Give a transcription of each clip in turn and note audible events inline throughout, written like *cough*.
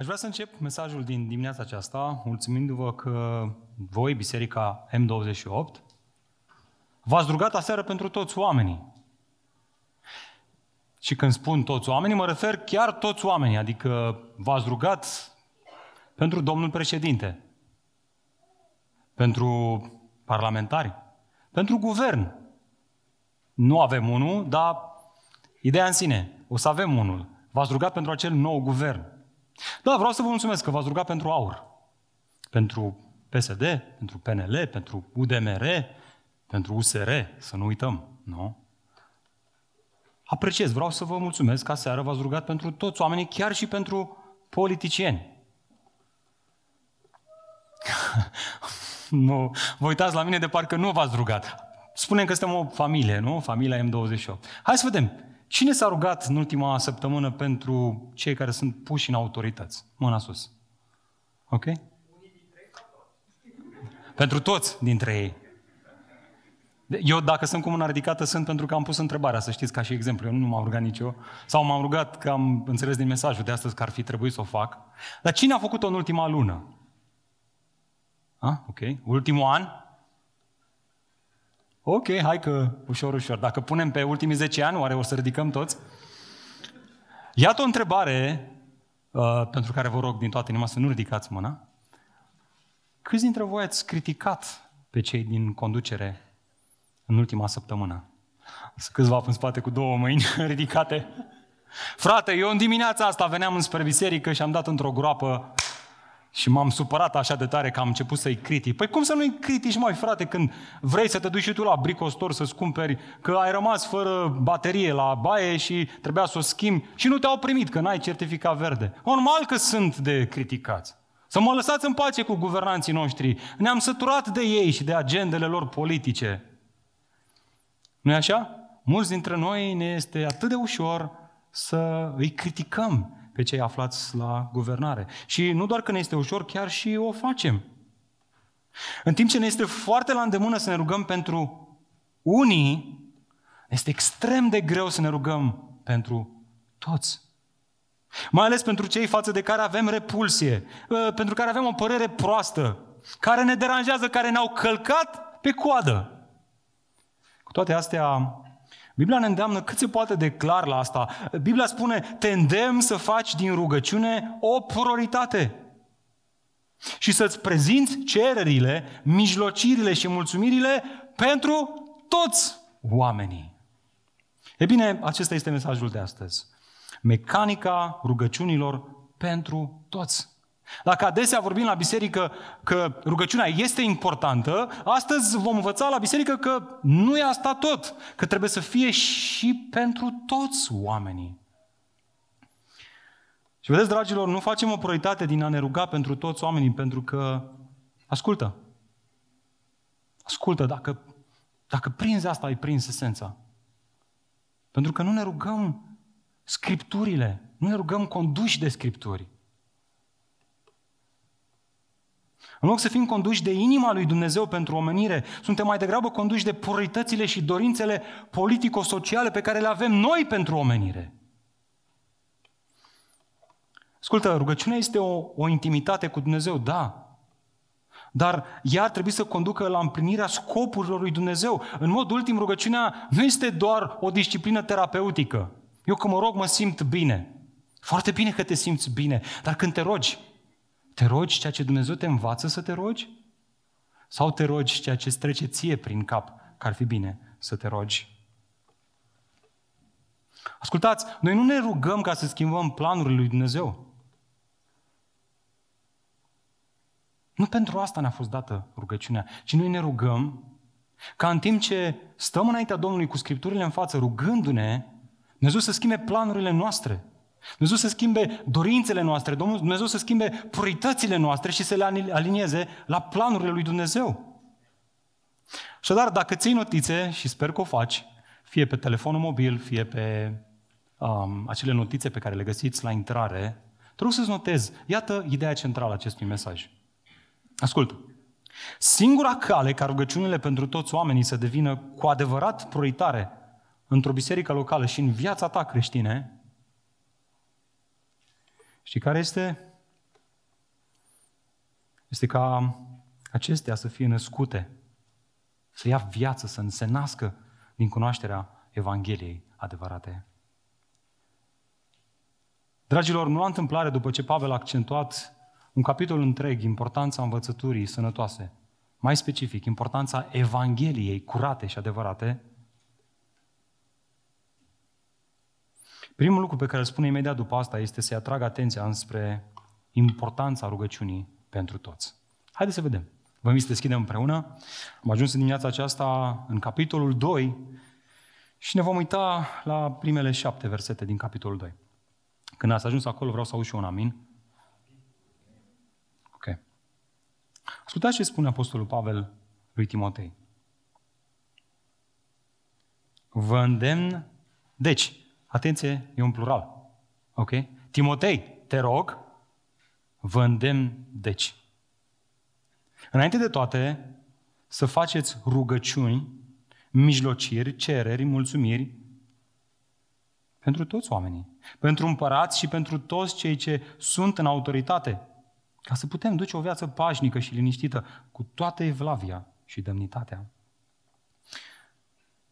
Aș vrea să încep mesajul din dimineața aceasta, mulțumindu-vă că voi, Biserica M28, v-ați rugat aseară pentru toți oamenii. Și când spun toți oamenii, mă refer chiar toți oamenii, adică v-ați rugat pentru domnul președinte, pentru parlamentari, pentru guvern. Nu avem unul, dar ideea în sine, o să avem unul. V-ați rugat pentru acel nou guvern. Da, vreau să vă mulțumesc că v-ați rugat pentru aur, pentru PSD, pentru PNL, pentru UDMR, pentru USR, să nu uităm, nu? Apreciez, vreau să vă mulțumesc că seară v-ați rugat pentru toți oamenii, chiar și pentru politicieni. *laughs* nu, vă uitați la mine de parcă nu v-ați rugat. Spunem că suntem o familie, nu? Familia M28. Hai să vedem. Cine s-a rugat în ultima săptămână pentru cei care sunt puși în autorități? Mâna sus. Ok? Pentru toți dintre ei. Eu, dacă sunt cu mâna ridicată, sunt pentru că am pus întrebarea, să știți, ca și exemplu. Eu nu m-am rugat nici eu. Sau m-am rugat că am înțeles din mesajul de astăzi că ar fi trebuit să o fac. Dar cine a făcut-o în ultima lună? A? Ok. Ultimul an? Ok, hai că ușor, ușor. Dacă punem pe ultimii 10 ani, oare o să ridicăm toți? Iată o întrebare uh, pentru care vă rog din toată inima să nu ridicați mâna. Câți dintre voi ați criticat pe cei din conducere în ultima săptămână. Sunt câțiva în spate cu două mâini *laughs* ridicate. Frate, eu în dimineața asta veneam înspre biserică și am dat într-o groapă și m-am supărat așa de tare că am început să-i critic. Păi cum să nu-i critici, mai frate, când vrei să te duci și tu la bricostor să-ți cumperi, că ai rămas fără baterie la baie și trebuia să o schimbi și nu te-au primit, că n-ai certificat verde. Normal că sunt de criticați. Să mă lăsați în pace cu guvernanții noștri. Ne-am săturat de ei și de agendele lor politice nu-i așa? Mulți dintre noi ne este atât de ușor să îi criticăm pe cei aflați la guvernare. Și nu doar că ne este ușor, chiar și o facem. În timp ce ne este foarte la îndemână să ne rugăm pentru unii, este extrem de greu să ne rugăm pentru toți. Mai ales pentru cei față de care avem repulsie, ă, pentru care avem o părere proastă, care ne deranjează, care ne-au călcat pe coadă. Cu toate astea, Biblia ne îndeamnă cât se poate de clar la asta. Biblia spune, te îndemn să faci din rugăciune o prioritate. Și să-ți prezinți cererile, mijlocirile și mulțumirile pentru toți oamenii. E bine, acesta este mesajul de astăzi. Mecanica rugăciunilor pentru toți. Dacă adesea vorbim la biserică că rugăciunea este importantă, astăzi vom învăța la biserică că nu e asta tot, că trebuie să fie și pentru toți oamenii. Și vedeți, dragilor, nu facem o prioritate din a ne ruga pentru toți oamenii, pentru că, ascultă, ascultă, dacă, dacă prinzi asta, ai prins esența. Pentru că nu ne rugăm scripturile, nu ne rugăm conduși de scripturi. În loc să fim conduși de inima lui Dumnezeu pentru omenire, suntem mai degrabă conduși de prioritățile și dorințele politico-sociale pe care le avem noi pentru omenire. Ascultă, rugăciunea este o, o intimitate cu Dumnezeu, da. Dar ea ar trebui să conducă la împlinirea scopurilor lui Dumnezeu. În mod ultim, rugăciunea nu este doar o disciplină terapeutică. Eu când mă rog, mă simt bine. Foarte bine că te simți bine, dar când te rogi, te rogi ceea ce Dumnezeu te învață să te rogi? Sau te rogi ceea ce îți trece ție prin cap, că ar fi bine să te rogi? Ascultați, noi nu ne rugăm ca să schimbăm planurile lui Dumnezeu. Nu pentru asta ne-a fost dată rugăciunea, ci noi ne rugăm ca în timp ce stăm înaintea Domnului cu Scripturile în față, rugându-ne, Dumnezeu să schimbe planurile noastre. Dumnezeu să schimbe dorințele noastre, Dumnezeu să schimbe prioritățile noastre și să le alinieze la planurile lui Dumnezeu. Așadar, dacă ții notițe, și sper că o faci, fie pe telefonul mobil, fie pe um, acele notițe pe care le găsiți la intrare, te rog să-ți notezi. Iată ideea centrală a acestui mesaj. Ascultă. Singura cale ca rugăciunile pentru toți oamenii să devină cu adevărat prioritare într-o biserică locală și în viața ta creștine Știi care este? este ca acestea să fie născute, să ia viață, să se nască din cunoașterea Evangheliei adevărate. Dragilor, nu la întâmplare, după ce Pavel a accentuat un capitol întreg importanța învățăturii sănătoase, mai specific, importanța Evangheliei curate și adevărate, primul lucru pe care îl spune imediat după asta este să-i atragă atenția înspre importanța rugăciunii pentru toți. Haideți să vedem. Vă invit să deschidem împreună. Am ajuns în dimineața aceasta în capitolul 2 și ne vom uita la primele șapte versete din capitolul 2. Când ați ajuns acolo, vreau să aud și un amin. Ok. Ascultați ce spune Apostolul Pavel lui Timotei. Vă îndemn, deci, atenție, e un plural. Ok? Timotei, te rog, vă îndemn, deci. Înainte de toate, să faceți rugăciuni, mijlociri, cereri, mulțumiri pentru toți oamenii, pentru împărați și pentru toți cei ce sunt în autoritate, ca să putem duce o viață pașnică și liniștită, cu toată evlavia și demnitatea.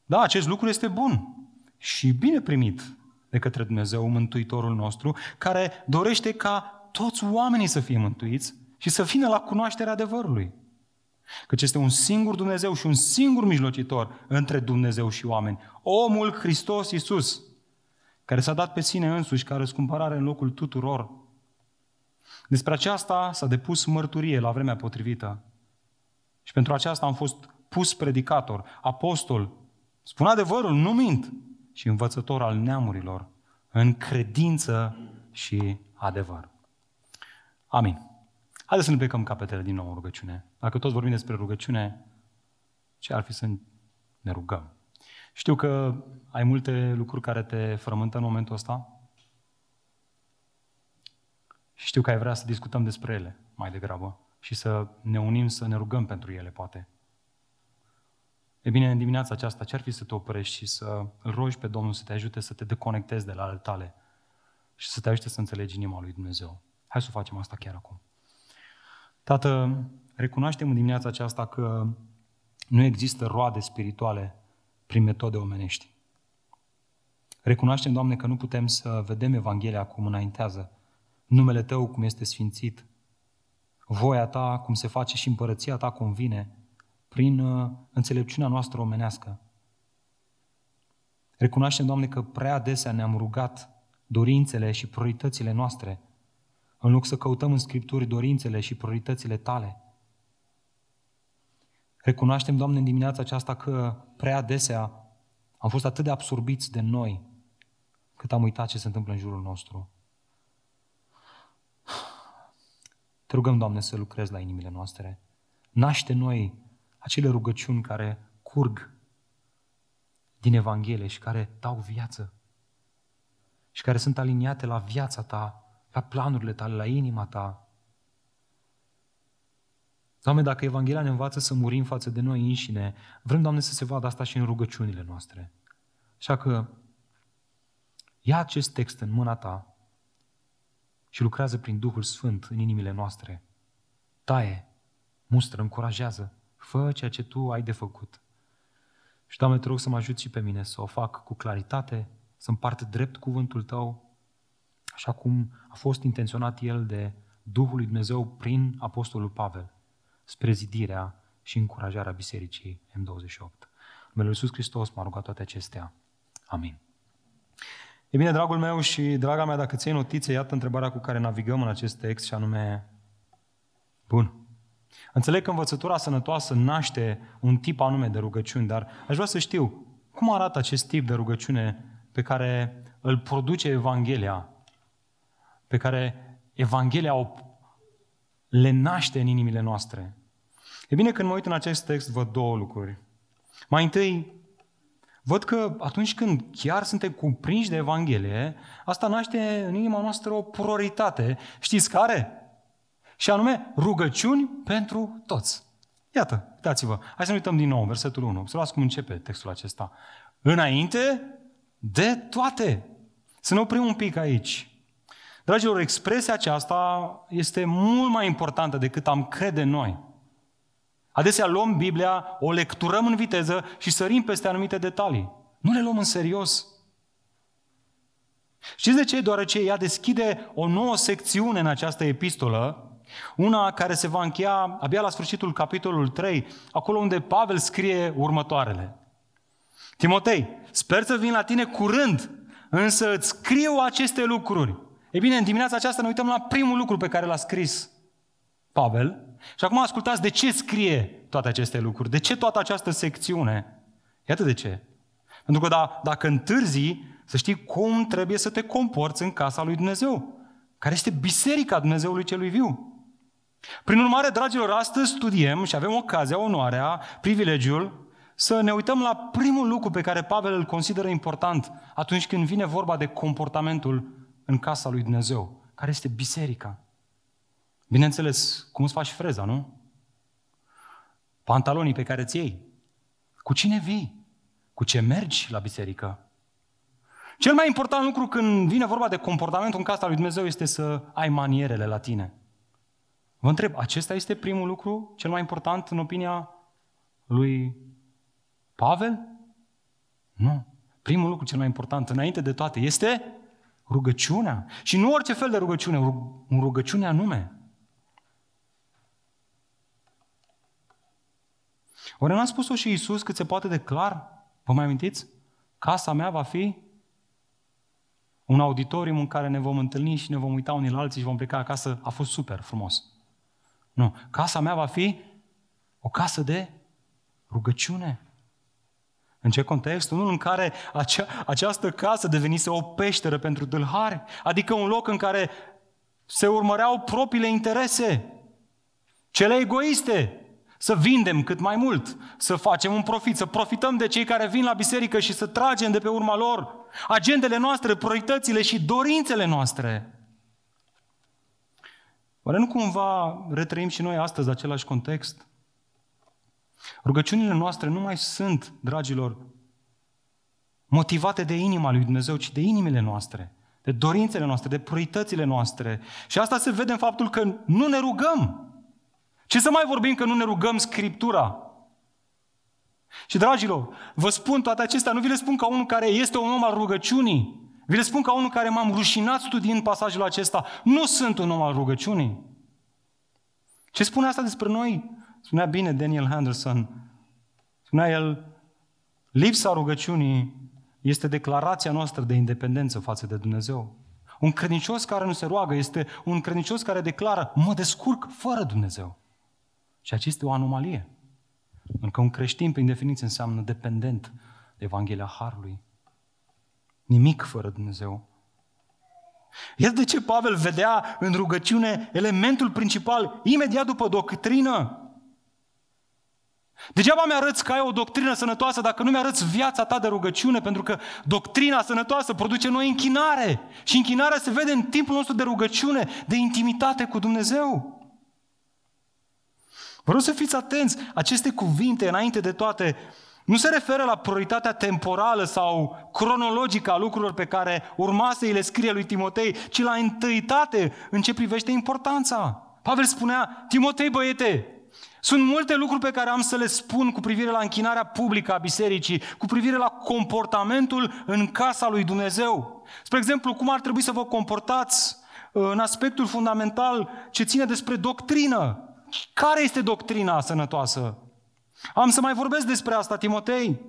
Da, acest lucru este bun și bine primit de către Dumnezeu, Mântuitorul nostru, care dorește ca toți oamenii să fie mântuiți și să vină la cunoașterea adevărului. Căci este un singur Dumnezeu și un singur mijlocitor între Dumnezeu și oameni. Omul Hristos Iisus, care s-a dat pe sine însuși ca răscumpărare în locul tuturor. Despre aceasta s-a depus mărturie la vremea potrivită. Și pentru aceasta am fost pus predicator, apostol, spun adevărul, nu mint, și învățător al neamurilor, în credință și adevăr. Amin. Haideți să ne plecăm capetele din nou în rugăciune. Dacă toți vorbim despre rugăciune, ce ar fi să ne rugăm? Știu că ai multe lucruri care te frământă în momentul ăsta. Și știu că ai vrea să discutăm despre ele mai degrabă și să ne unim să ne rugăm pentru ele, poate. E bine, în dimineața aceasta, ce ar fi să te oprești și să îl rogi pe Domnul să te ajute să te deconectezi de la ale tale și să te ajute să înțelegi inima lui Dumnezeu. Hai să facem asta chiar acum. Tată, recunoaștem în dimineața aceasta că nu există roade spirituale prin metode omenești. Recunoaștem, Doamne, că nu putem să vedem Evanghelia cum înaintează, numele Tău cum este sfințit, voia Ta cum se face și împărăția Ta cum vine, prin uh, înțelepciunea noastră omenească. Recunoaștem, Doamne, că prea adesea ne-am rugat dorințele și prioritățile noastre, în loc să căutăm în Scripturi dorințele și prioritățile Tale. Recunoaștem, Doamne, în dimineața aceasta că prea adesea am fost atât de absorbiți de noi, cât am uitat ce se întâmplă în jurul nostru. Te rugăm, Doamne, să lucrezi la inimile noastre. Naște noi acele rugăciuni care curg din Evanghelie și care dau viață și care sunt aliniate la viața ta, la planurile tale, la inima ta, Doamne, dacă Evanghelia ne învață să murim față de noi înșine, vrem, Doamne, să se vadă asta și în rugăciunile noastre. Așa că ia acest text în mâna ta și lucrează prin Duhul Sfânt în inimile noastre. Taie, mustră, încurajează, fă ceea ce Tu ai de făcut. Și, Doamne, te rog să mă ajut și pe mine să o fac cu claritate, să împart drept cuvântul Tău, așa cum a fost intenționat El de Duhul lui Dumnezeu prin Apostolul Pavel spre zidirea și încurajarea Bisericii M28. Numele Iisus Hristos m-a rugat toate acestea. Amin. E bine, dragul meu și draga mea, dacă ții notițe, iată întrebarea cu care navigăm în acest text și anume, bun, înțeleg că învățătura sănătoasă naște un tip anume de rugăciuni, dar aș vrea să știu cum arată acest tip de rugăciune pe care îl produce Evanghelia, pe care Evanghelia o le naște în inimile noastre. E bine, când mă uit în acest text, văd două lucruri. Mai întâi, văd că atunci când chiar suntem cuprinși de Evanghelie, asta naște în inima noastră o prioritate. Știți care? Și anume, rugăciuni pentru toți. Iată, uitați-vă. Hai să ne uităm din nou, versetul 1. Să luați cum începe textul acesta. Înainte de toate. Să ne oprim un pic aici. Dragilor, expresia aceasta este mult mai importantă decât am crede noi. Adesea luăm Biblia, o lecturăm în viteză și sărim peste anumite detalii. Nu le luăm în serios. Știți de ce? Deoarece ea deschide o nouă secțiune în această epistolă, una care se va încheia abia la sfârșitul capitolului 3, acolo unde Pavel scrie următoarele. Timotei, sper să vin la tine curând, însă îți scriu aceste lucruri. E bine, în dimineața aceasta ne uităm la primul lucru pe care l-a scris Pavel. Și acum ascultați de ce scrie toate aceste lucruri, de ce toată această secțiune. Iată de ce. Pentru că da, dacă întârzi, să știi cum trebuie să te comporți în casa lui Dumnezeu, care este biserica Dumnezeului celui viu. Prin urmare, dragilor, astăzi studiem și avem ocazia, onoarea, privilegiul să ne uităm la primul lucru pe care Pavel îl consideră important atunci când vine vorba de comportamentul în casa lui Dumnezeu, care este biserica. Bineînțeles, cum îți faci freza, nu? Pantalonii pe care ți iei. Cu cine vii? Cu ce mergi la biserică? Cel mai important lucru când vine vorba de comportamentul în casa lui Dumnezeu este să ai manierele la tine. Vă întreb, acesta este primul lucru cel mai important în opinia lui Pavel? Nu. Primul lucru cel mai important, înainte de toate, este rugăciunea. Și nu orice fel de rugăciune, un rugăciune anume. Oare n-a spus-o și Iisus cât se poate de clar? Vă mai amintiți? Casa mea va fi un auditorium în care ne vom întâlni și ne vom uita unii la alții și vom pleca acasă. A fost super frumos. Nu. Casa mea va fi o casă de rugăciune. În ce context? Unul în care acea, această casă devenise o peșteră pentru dâlhari, adică un loc în care se urmăreau propriile interese, cele egoiste, să vindem cât mai mult, să facem un profit, să profităm de cei care vin la biserică și să tragem de pe urma lor agendele noastre, prioritățile și dorințele noastre. Oare nu cumva retrăim și noi astăzi același context? Rugăciunile noastre nu mai sunt, dragilor, motivate de inima lui Dumnezeu, ci de inimile noastre, de dorințele noastre, de prioritățile noastre. Și asta se vede în faptul că nu ne rugăm. Ce să mai vorbim că nu ne rugăm Scriptura? Și dragilor, vă spun toate acestea, nu vi le spun ca unul care este un om al rugăciunii, vi le spun ca unul care m-am rușinat studiind pasajul acesta. Nu sunt un om al rugăciunii. Ce spune asta despre noi? Spunea bine Daniel Henderson. Spunea el, lipsa rugăciunii este declarația noastră de independență față de Dumnezeu. Un credincios care nu se roagă este un credincios care declară, mă descurc fără Dumnezeu. Și aceasta este o anomalie. Pentru că un creștin, prin definiție, înseamnă dependent de Evanghelia Harului. Nimic fără Dumnezeu. Iată de ce Pavel vedea în rugăciune elementul principal imediat după doctrină. Degeaba mi-arăți că ai o doctrină sănătoasă dacă nu mi-arăți viața ta de rugăciune, pentru că doctrina sănătoasă produce noi închinare. Și închinarea se vede în timpul nostru de rugăciune, de intimitate cu Dumnezeu. Vă rog să fiți atenți, aceste cuvinte, înainte de toate, nu se referă la prioritatea temporală sau cronologică a lucrurilor pe care urma să îi le scrie lui Timotei, ci la întâitate în ce privește importanța. Pavel spunea, Timotei băiete, sunt multe lucruri pe care am să le spun cu privire la închinarea publică a bisericii, cu privire la comportamentul în casa lui Dumnezeu. Spre exemplu, cum ar trebui să vă comportați uh, în aspectul fundamental ce ține despre doctrină. Care este doctrina sănătoasă? Am să mai vorbesc despre asta, Timotei.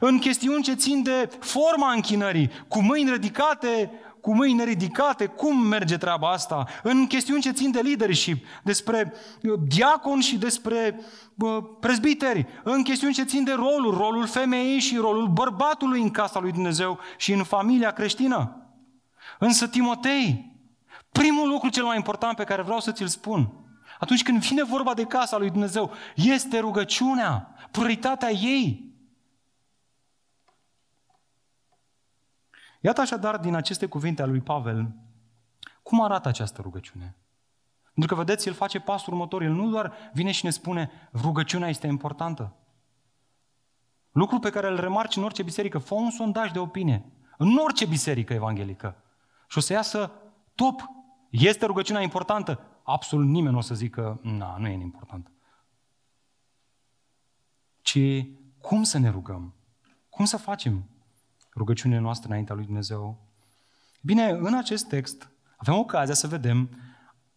În chestiuni ce țin de forma închinării, cu mâini ridicate, cu mâini ridicate, cum merge treaba asta? În chestiuni ce țin de leadership, despre uh, diacon și despre uh, prezbiteri, în chestiuni ce țin de rolul, rolul femeii și rolul bărbatului în casa lui Dumnezeu și în familia creștină. Însă, Timotei, primul lucru cel mai important pe care vreau să ți-l spun, atunci când vine vorba de casa lui Dumnezeu, este rugăciunea, prioritatea ei. Iată așadar din aceste cuvinte ale lui Pavel cum arată această rugăciune. Pentru că, vedeți, el face pasul următor. El nu doar vine și ne spune rugăciunea este importantă. Lucru pe care îl remarci în orice biserică. Fă un sondaj de opinie. În orice biserică evanghelică. Și o să iasă top. Este rugăciunea importantă? Absolut nimeni nu o să zică, na, nu e important. Ci cum să ne rugăm? Cum să facem rugăciunile noastre înaintea lui Dumnezeu? Bine, în acest text avem ocazia să vedem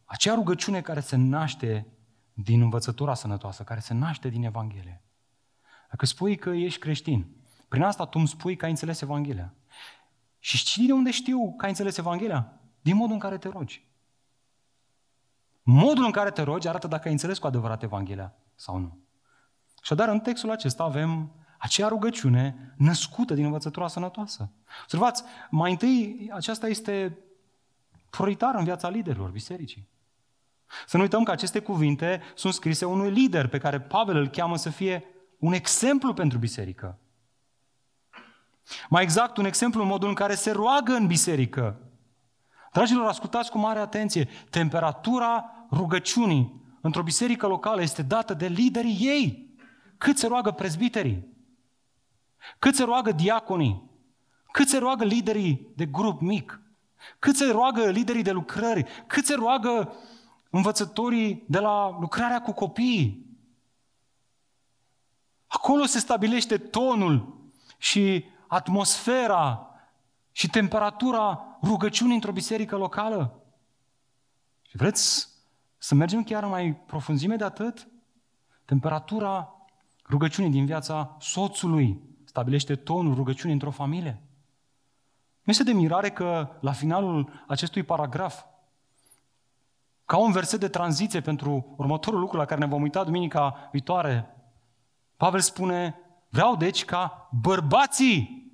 acea rugăciune care se naște din învățătura sănătoasă, care se naște din Evanghelie. Dacă spui că ești creștin, prin asta tu îmi spui că ai înțeles Evanghelia. Și știi de unde știu că ai înțeles Evanghelia? Din modul în care te rogi. Modul în care te rogi arată dacă ai înțeles cu adevărat Evanghelia sau nu. Și dar în textul acesta avem aceea rugăciune născută din învățătura sănătoasă. Observați, mai întâi aceasta este prioritară în viața liderilor bisericii. Să nu uităm că aceste cuvinte sunt scrise unui lider pe care Pavel îl cheamă să fie un exemplu pentru biserică. Mai exact, un exemplu în modul în care se roagă în biserică. Dragilor, ascultați cu mare atenție. Temperatura rugăciunii într-o biserică locală este dată de liderii ei. Cât se roagă prezbiterii? Cât se roagă diaconii? Cât se roagă liderii de grup mic? Cât se roagă liderii de lucrări? Cât se roagă învățătorii de la lucrarea cu copiii? Acolo se stabilește tonul și atmosfera și temperatura rugăciunii într-o biserică locală. Și vreți să mergem chiar mai profunzime de atât? Temperatura rugăciunii din viața soțului stabilește tonul rugăciunii într-o familie. Nu este de mirare că la finalul acestui paragraf, ca un verset de tranziție pentru următorul lucru la care ne vom uita duminica viitoare, Pavel spune, vreau deci ca bărbații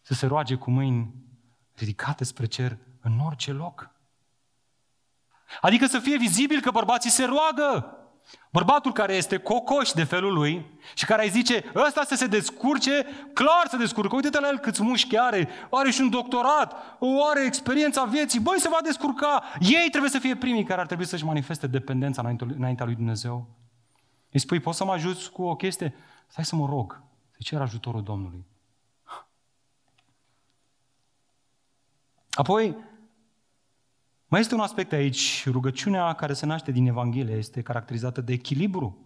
să se roage cu mâini ridicate spre cer în orice loc. Adică să fie vizibil că bărbații se roagă. Bărbatul care este cocoș de felul lui și care ai zice, ăsta să se descurce, clar să descurcă. Uite-te la el câți mușchi are, are și un doctorat, o are experiența vieții, băi, se va descurca. Ei trebuie să fie primii care ar trebui să-și manifeste dependența înaintea lui Dumnezeu. Îi spui, poți să mă ajuți cu o chestie? Stai să mă rog, să cer ajutorul Domnului. Apoi, mai este un aspect aici. Rugăciunea care se naște din Evanghelie este caracterizată de echilibru.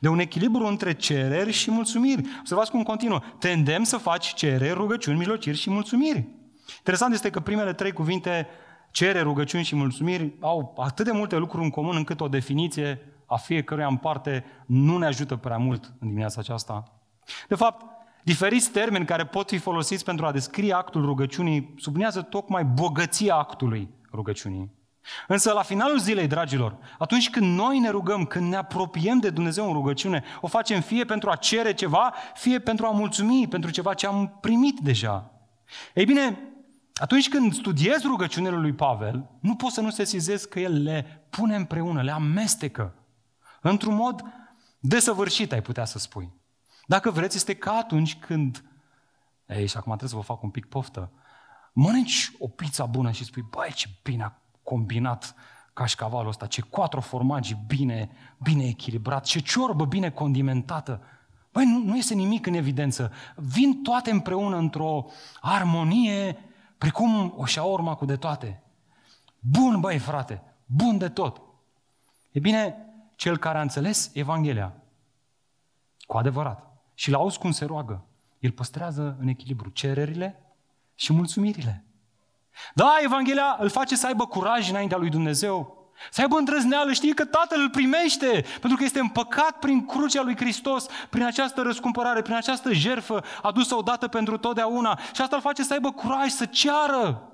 De un echilibru între cereri și mulțumiri. Observați cum continuă. Tendem să faci cereri, rugăciuni, mijlociri și mulțumiri. Interesant este că primele trei cuvinte, cere, rugăciuni și mulțumiri, au atât de multe lucruri în comun încât o definiție a fiecăruia în parte nu ne ajută prea mult în dimineața aceasta. De fapt, diferiți termeni care pot fi folosiți pentru a descrie actul rugăciunii sublinează tocmai bogăția actului rugăciunii. Însă la finalul zilei, dragilor, atunci când noi ne rugăm, când ne apropiem de Dumnezeu în rugăciune, o facem fie pentru a cere ceva, fie pentru a mulțumi pentru ceva ce am primit deja. Ei bine, atunci când studiez rugăciunile lui Pavel, nu pot să nu sesizez că el le pune împreună, le amestecă. Într-un mod desăvârșit, ai putea să spui. Dacă vreți, este ca atunci când... Ei, și acum trebuie să vă fac un pic poftă mănânci o pizza bună și spui, băi, ce bine a combinat cașcavalul ăsta, ce quattro formagi bine, bine echilibrat, ce ciorbă bine condimentată. Băi, nu, nu este nimic în evidență. Vin toate împreună într-o armonie, precum o șaorma cu de toate. Bun, băi, frate, bun de tot. E bine, cel care a înțeles Evanghelia, cu adevărat, și l-a cum se roagă, el păstrează în echilibru cererile și mulțumirile. Da, Evanghelia îl face să aibă curaj înaintea lui Dumnezeu, să aibă îndrăzneală, știe că Tatăl îl primește, pentru că este împăcat prin crucea lui Hristos, prin această răscumpărare, prin această jerfă adusă odată pentru totdeauna. Și asta îl face să aibă curaj, să ceară.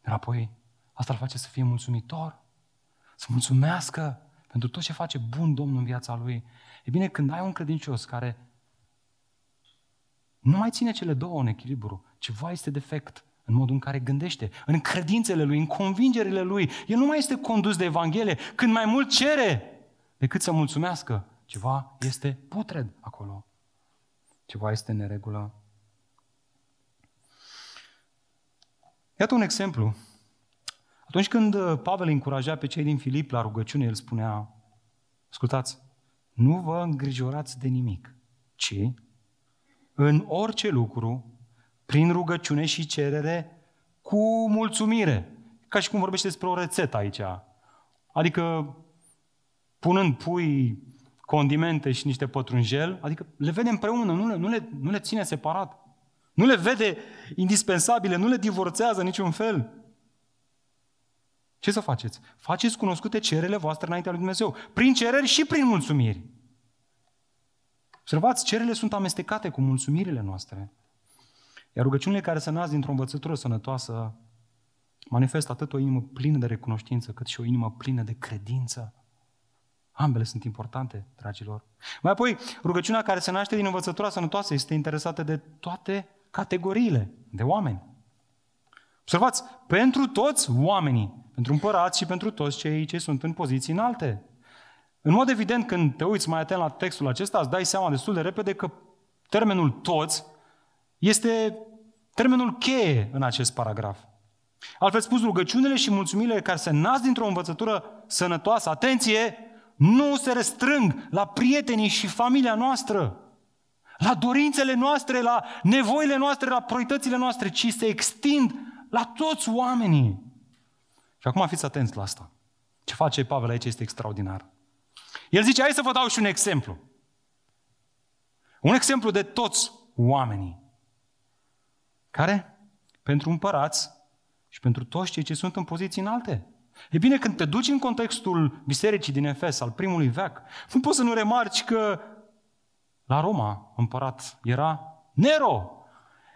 Dar apoi, asta îl face să fie mulțumitor, să mulțumească pentru tot ce face bun Domnul în viața lui. E bine, când ai un credincios care nu mai ține cele două în echilibru. Ceva este defect în modul în care gândește, în credințele lui, în convingerile lui. El nu mai este condus de Evanghelie. Când mai mult cere decât să mulțumească, ceva este putred acolo. Ceva este în neregulă. Iată un exemplu. Atunci când Pavel încuraja pe cei din Filip la rugăciune, el spunea, ascultați, nu vă îngrijorați de nimic, ci în orice lucru, prin rugăciune și cerere, cu cu mulțumire. Ca și cum vorbește despre o rețetă aici. Adică punând pui, condimente și niște pătrunjel, adică le vede împreună, nu le, nu le, nu le ține separat. Nu le vede indispensabile, nu le divorțează niciun fel. Ce să faceți? Faceți cunoscute cererile voastre înaintea lui Dumnezeu. Prin cereri și prin mulțumiri. Observați, cererile sunt amestecate cu mulțumirile noastre. Iar rugăciunile care se nasc dintr-o învățătură sănătoasă manifestă atât o inimă plină de recunoștință, cât și o inimă plină de credință. Ambele sunt importante, dragilor. Mai apoi, rugăciunea care se naște din învățătura sănătoasă este interesată de toate categoriile de oameni. Observați, pentru toți oamenii, pentru împărați și pentru toți cei ce sunt în poziții înalte. În mod evident, când te uiți mai atent la textul acesta, îți dai seama destul de repede că termenul toți este termenul cheie în acest paragraf. Altfel spus, rugăciunile și mulțumirile care se nasc dintr-o învățătură sănătoasă, atenție, nu se restrâng la prietenii și familia noastră, la dorințele noastre, la nevoile noastre, la proiectățile noastre, ci se extind la toți oamenii. Și acum fiți atenți la asta. Ce face Pavel aici este extraordinar. El zice, hai să vă dau și un exemplu. Un exemplu de toți oamenii. Care? Pentru împărați și pentru toți cei ce sunt în poziții înalte. E bine, când te duci în contextul bisericii din Efes, al primului veac, nu poți să nu remarci că la Roma împărat era Nero.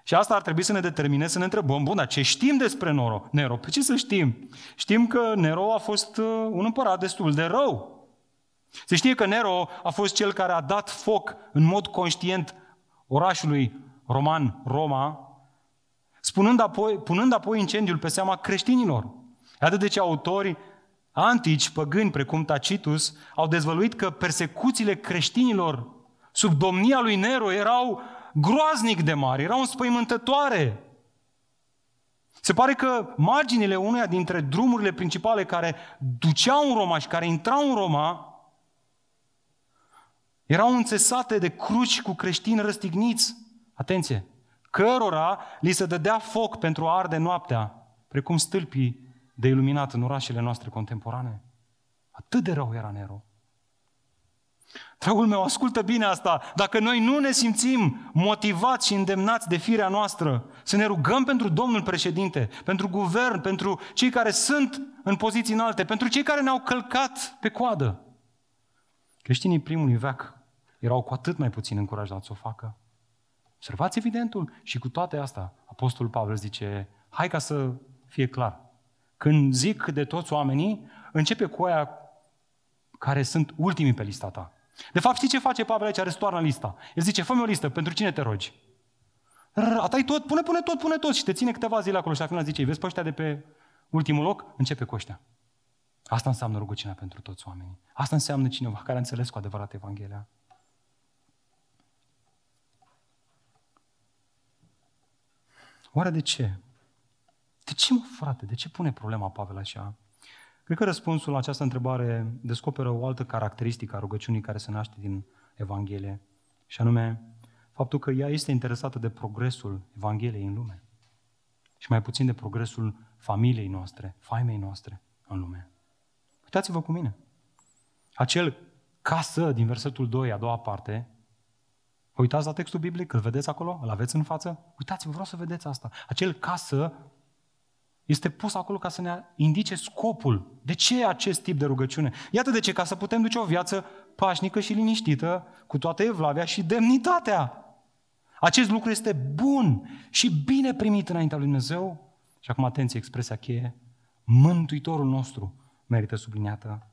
Și asta ar trebui să ne determine să ne întrebăm, bun, dar ce știm despre Nero? Nero? Pe ce să știm? Știm că Nero a fost uh, un împărat destul de rău. Se știe că Nero a fost cel care a dat foc în mod conștient orașului roman Roma, spunând apoi, punând apoi incendiul pe seama creștinilor. Atât de ce autorii antici, păgâni, precum Tacitus, au dezvăluit că persecuțiile creștinilor sub domnia lui Nero erau groaznic de mari, erau înspăimântătoare. Se pare că marginile uneia dintre drumurile principale care duceau în Roma și care intrau în Roma erau înțesate de cruci cu creștini răstigniți. Atenție! Cărora li se dădea foc pentru a arde noaptea, precum stâlpii de iluminat în orașele noastre contemporane. Atât de rău era Nero. Dragul meu, ascultă bine asta. Dacă noi nu ne simțim motivați și îndemnați de firea noastră să ne rugăm pentru Domnul președinte, pentru guvern, pentru cei care sunt în poziții înalte, pentru cei care ne-au călcat pe coadă, creștinii primului veac erau cu atât mai puțin încurajați să o facă. Observați evidentul și cu toate astea, Apostolul Pavel zice, hai ca să fie clar. Când zic de toți oamenii, începe cu aia care sunt ultimii pe lista ta. De fapt, știi ce face Pavel aici? Restoarnă lista. El zice, fă o listă, pentru cine te rogi? Atai tot, pune, pune tot, pune tot și te ține câteva zile acolo și la final zice, vezi pe ăștia de pe ultimul loc? Începe cu ăștia. Asta înseamnă rugăciunea pentru toți oamenii. Asta înseamnă cineva care a înțeles cu adevărat Evanghelia. Oare de ce? De ce, mă, frate? De ce pune problema Pavel așa? Cred că răspunsul la această întrebare descoperă o altă caracteristică a rugăciunii care se naște din Evanghelie, și anume faptul că ea este interesată de progresul Evangheliei în lume și mai puțin de progresul familiei noastre, faimei noastre în lume. Uitați-vă cu mine. Acel casă din versetul 2, a doua parte, Vă uitați la textul biblic, îl vedeți acolo? Îl aveți în față? Uitați-vă, vreau să vedeți asta. Acel casă este pus acolo ca să ne indice scopul. De ce acest tip de rugăciune? Iată de ce, ca să putem duce o viață pașnică și liniștită, cu toată evlavia și demnitatea. Acest lucru este bun și bine primit înaintea lui Dumnezeu. Și acum atenție, expresia cheie. Mântuitorul nostru merită subliniată.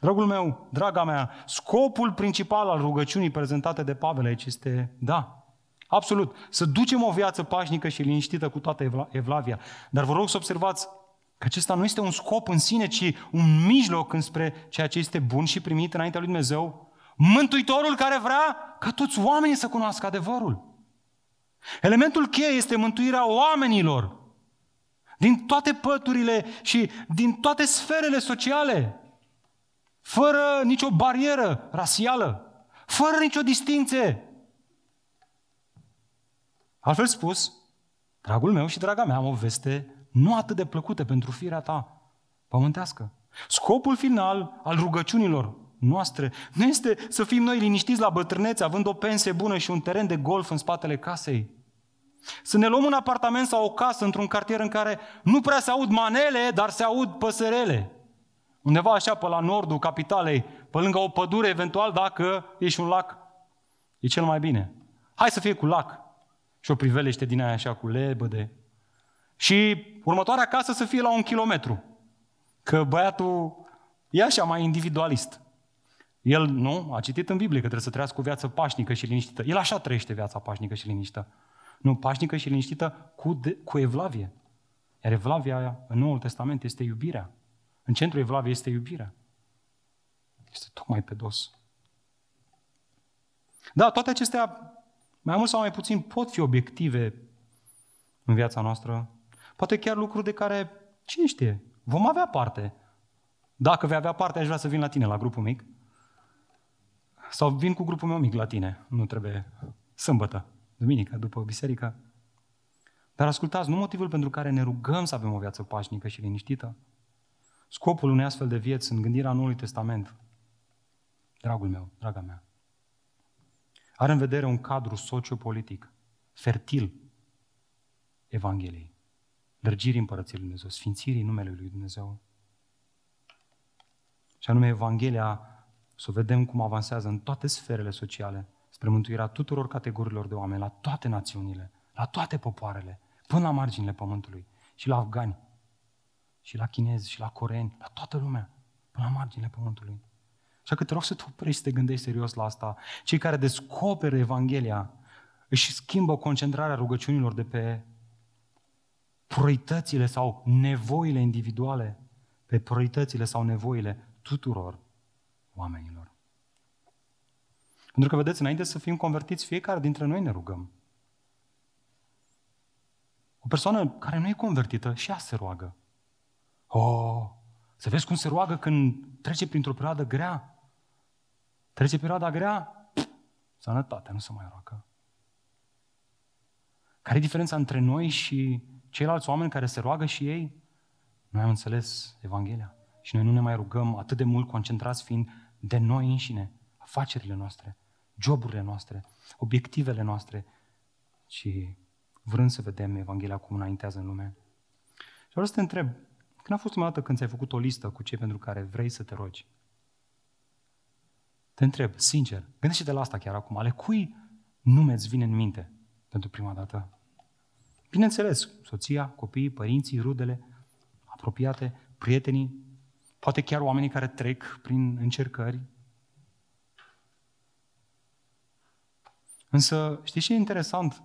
Dragul meu, draga mea, scopul principal al rugăciunii prezentate de Pavel aici este, da, Absolut. Să ducem o viață pașnică și liniștită cu toată evlavia. Dar vă rog să observați că acesta nu este un scop în sine, ci un mijloc înspre ceea ce este bun și primit înaintea lui Dumnezeu. Mântuitorul care vrea ca toți oamenii să cunoască adevărul. Elementul cheie este mântuirea oamenilor din toate păturile și din toate sferele sociale, fără nicio barieră rasială, fără nicio distinție. Altfel spus, dragul meu și draga mea, am o veste nu atât de plăcute pentru firea ta pământească. Scopul final al rugăciunilor noastre nu este să fim noi liniștiți la bătrânețe, având o pensie bună și un teren de golf în spatele casei. Să ne luăm un apartament sau o casă într-un cartier în care nu prea se aud manele, dar se aud păsărele. Undeva așa pe la nordul capitalei, pe lângă o pădure, eventual dacă ești un lac, e cel mai bine. Hai să fie cu lac. Și o priveliște din aia așa cu lebăde. Și următoarea casă să fie la un kilometru. Că băiatul e așa mai individualist. El nu, a citit în Biblie că trebuie să trăiască o viață pașnică și liniștită. El așa trăiește viața pașnică și liniștită. Nu, pașnică și liniștită cu, de, cu evlavie. Iar evlavia în Noul Testament este iubirea. În centrul evlaviei este iubirea. Este tocmai pe dos. Da, toate acestea, mai mult sau mai puțin, pot fi obiective în viața noastră. Poate chiar lucruri de care, cine știe, vom avea parte. Dacă vei avea parte, aș vrea să vin la tine, la grupul mic. Sau vin cu grupul meu mic la tine. Nu trebuie sâmbătă, duminică, după biserică. Dar ascultați, nu motivul pentru care ne rugăm să avem o viață pașnică și liniștită. Scopul unei astfel de vieți în gândirea Noului Testament, dragul meu, draga mea, are în vedere un cadru sociopolitic fertil Evangheliei, lărgirii Împărăției Lui Dumnezeu, sfințirii numelui Lui Dumnezeu. Și anume Evanghelia, să o vedem cum avansează în toate sferele sociale, spre mântuirea tuturor categoriilor de oameni, la toate națiunile, la toate popoarele, până la marginile pământului, și la afgani, și la chinezi, și la coreeni, la toată lumea, până la marginile pământului. Așa că te rog să te oprești să te gândești serios la asta. Cei care descoperă Evanghelia își schimbă concentrarea rugăciunilor de pe prioritățile sau nevoile individuale, pe prioritățile sau nevoile tuturor oamenilor. Pentru că, vedeți, înainte să fim convertiți, fiecare dintre noi ne rugăm. O persoană care nu e convertită și ea se roagă. Oh, să vezi cum se roagă când trece printr-o perioadă grea. Trece perioada grea, sănătate, nu se mai roagă. Care e diferența între noi și ceilalți oameni care se roagă și ei? Noi am înțeles Evanghelia și noi nu ne mai rugăm atât de mult concentrați fiind de noi înșine, afacerile noastre, joburile noastre, obiectivele noastre, ci vrând să vedem Evanghelia cum înaintează în lume. Și vreau să te întreb, când a fost ultima dată când ți-ai făcut o listă cu cei pentru care vrei să te rogi? Te întreb, sincer, gândește-te la asta chiar acum. Ale cui nume îți vine în minte pentru prima dată? Bineînțeles, soția, copiii, părinții, rudele, apropiate, prietenii, poate chiar oamenii care trec prin încercări. Însă, știți ce e interesant?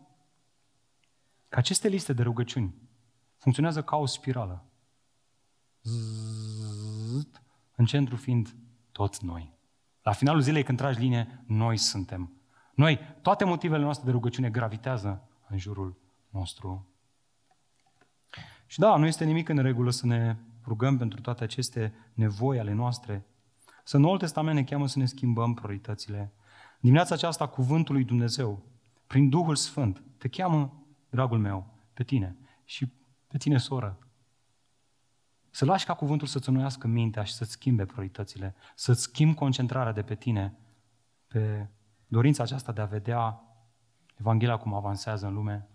Că aceste liste de rugăciuni funcționează ca o spirală. Zzzt, în centru fiind toți noi. La finalul zilei, când tragi linie, noi suntem. Noi, toate motivele noastre de rugăciune gravitează în jurul nostru. Și da, nu este nimic în regulă să ne rugăm pentru toate aceste nevoi ale noastre. Să Noul Testament ne cheamă să ne schimbăm prioritățile. Dimineața aceasta, Cuvântul lui Dumnezeu, prin Duhul Sfânt, te cheamă, dragul meu, pe tine și pe tine, soră. Să lași ca cuvântul să-ți înnoiască mintea și să-ți schimbe prioritățile, să-ți schimbi concentrarea de pe tine, pe dorința aceasta de a vedea Evanghelia cum avansează în lume.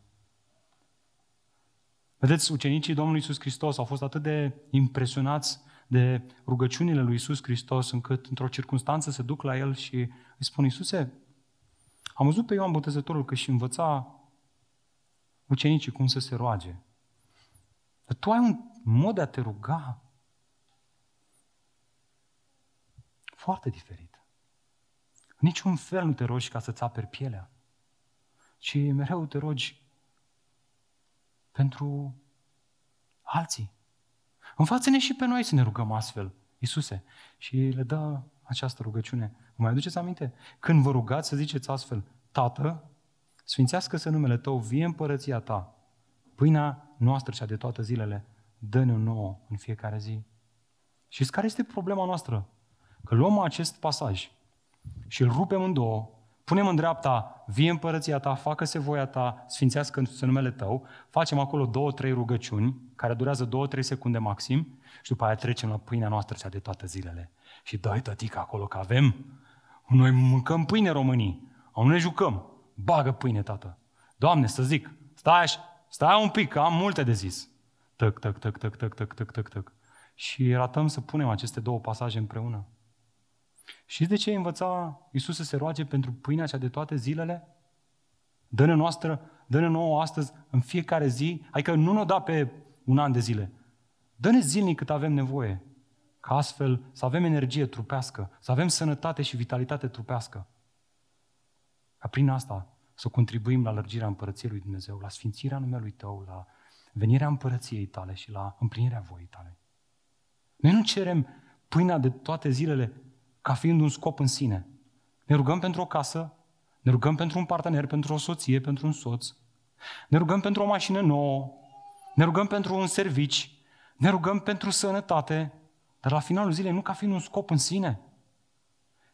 Vedeți, ucenicii Domnului Iisus Hristos au fost atât de impresionați de rugăciunile lui Iisus Hristos, încât într-o circunstanță se duc la el și îi spun, Iisuse, am văzut pe Ioan Botezătorul că și învăța ucenicii cum să se roage. Dar tu ai un mod de a te ruga foarte diferit. Niciun fel nu te rogi ca să-ți aperi pielea, ci mereu te rogi pentru alții. Învață-ne și pe noi să ne rugăm astfel, Iisuse. Și le dă această rugăciune. Vă mai aduceți aminte? Când vă rugați să ziceți astfel, Tată, sfințească-se numele Tău, vie împărăția Ta, pâinea noastră cea de toate zilele, dă-ne nouă în fiecare zi. Și care este problema noastră? Că luăm acest pasaj și îl rupem în două, punem în dreapta, vie împărăția ta, facă-se voia ta, sfințească-se numele tău, facem acolo două, trei rugăciuni, care durează două, trei secunde maxim, și după aia trecem la pâinea noastră cea de toate zilele. Și dai tătică acolo că avem, noi mâncăm pâine românii, nu ne jucăm, bagă pâine, tată. Doamne, să zic, stai, stai un pic, că am multe de zis. Tăc, tăc, tăc, tăc, tăc, tăc, tăc, tăc, tăc. Și ratăm să punem aceste două pasaje împreună. Și de ce învăța Iisus să se roage pentru pâinea cea de toate zilele? Dă-ne noastră, dă-ne nouă astăzi, în fiecare zi, adică nu ne-o da pe un an de zile. Dă-ne zilnic cât avem nevoie, ca astfel să avem energie trupească, să avem sănătate și vitalitate trupească. Ca prin asta să contribuim la lărgirea împărăției lui Dumnezeu, la sfințirea numelui Tău, la venirea împărăției Tale și la împlinirea voii Tale. Noi nu cerem pâinea de toate zilele ca fiind un scop în sine. Ne rugăm pentru o casă, ne rugăm pentru un partener, pentru o soție, pentru un soț, ne rugăm pentru o mașină nouă, ne rugăm pentru un servici, ne rugăm pentru sănătate, dar la finalul zilei nu ca fiind un scop în sine,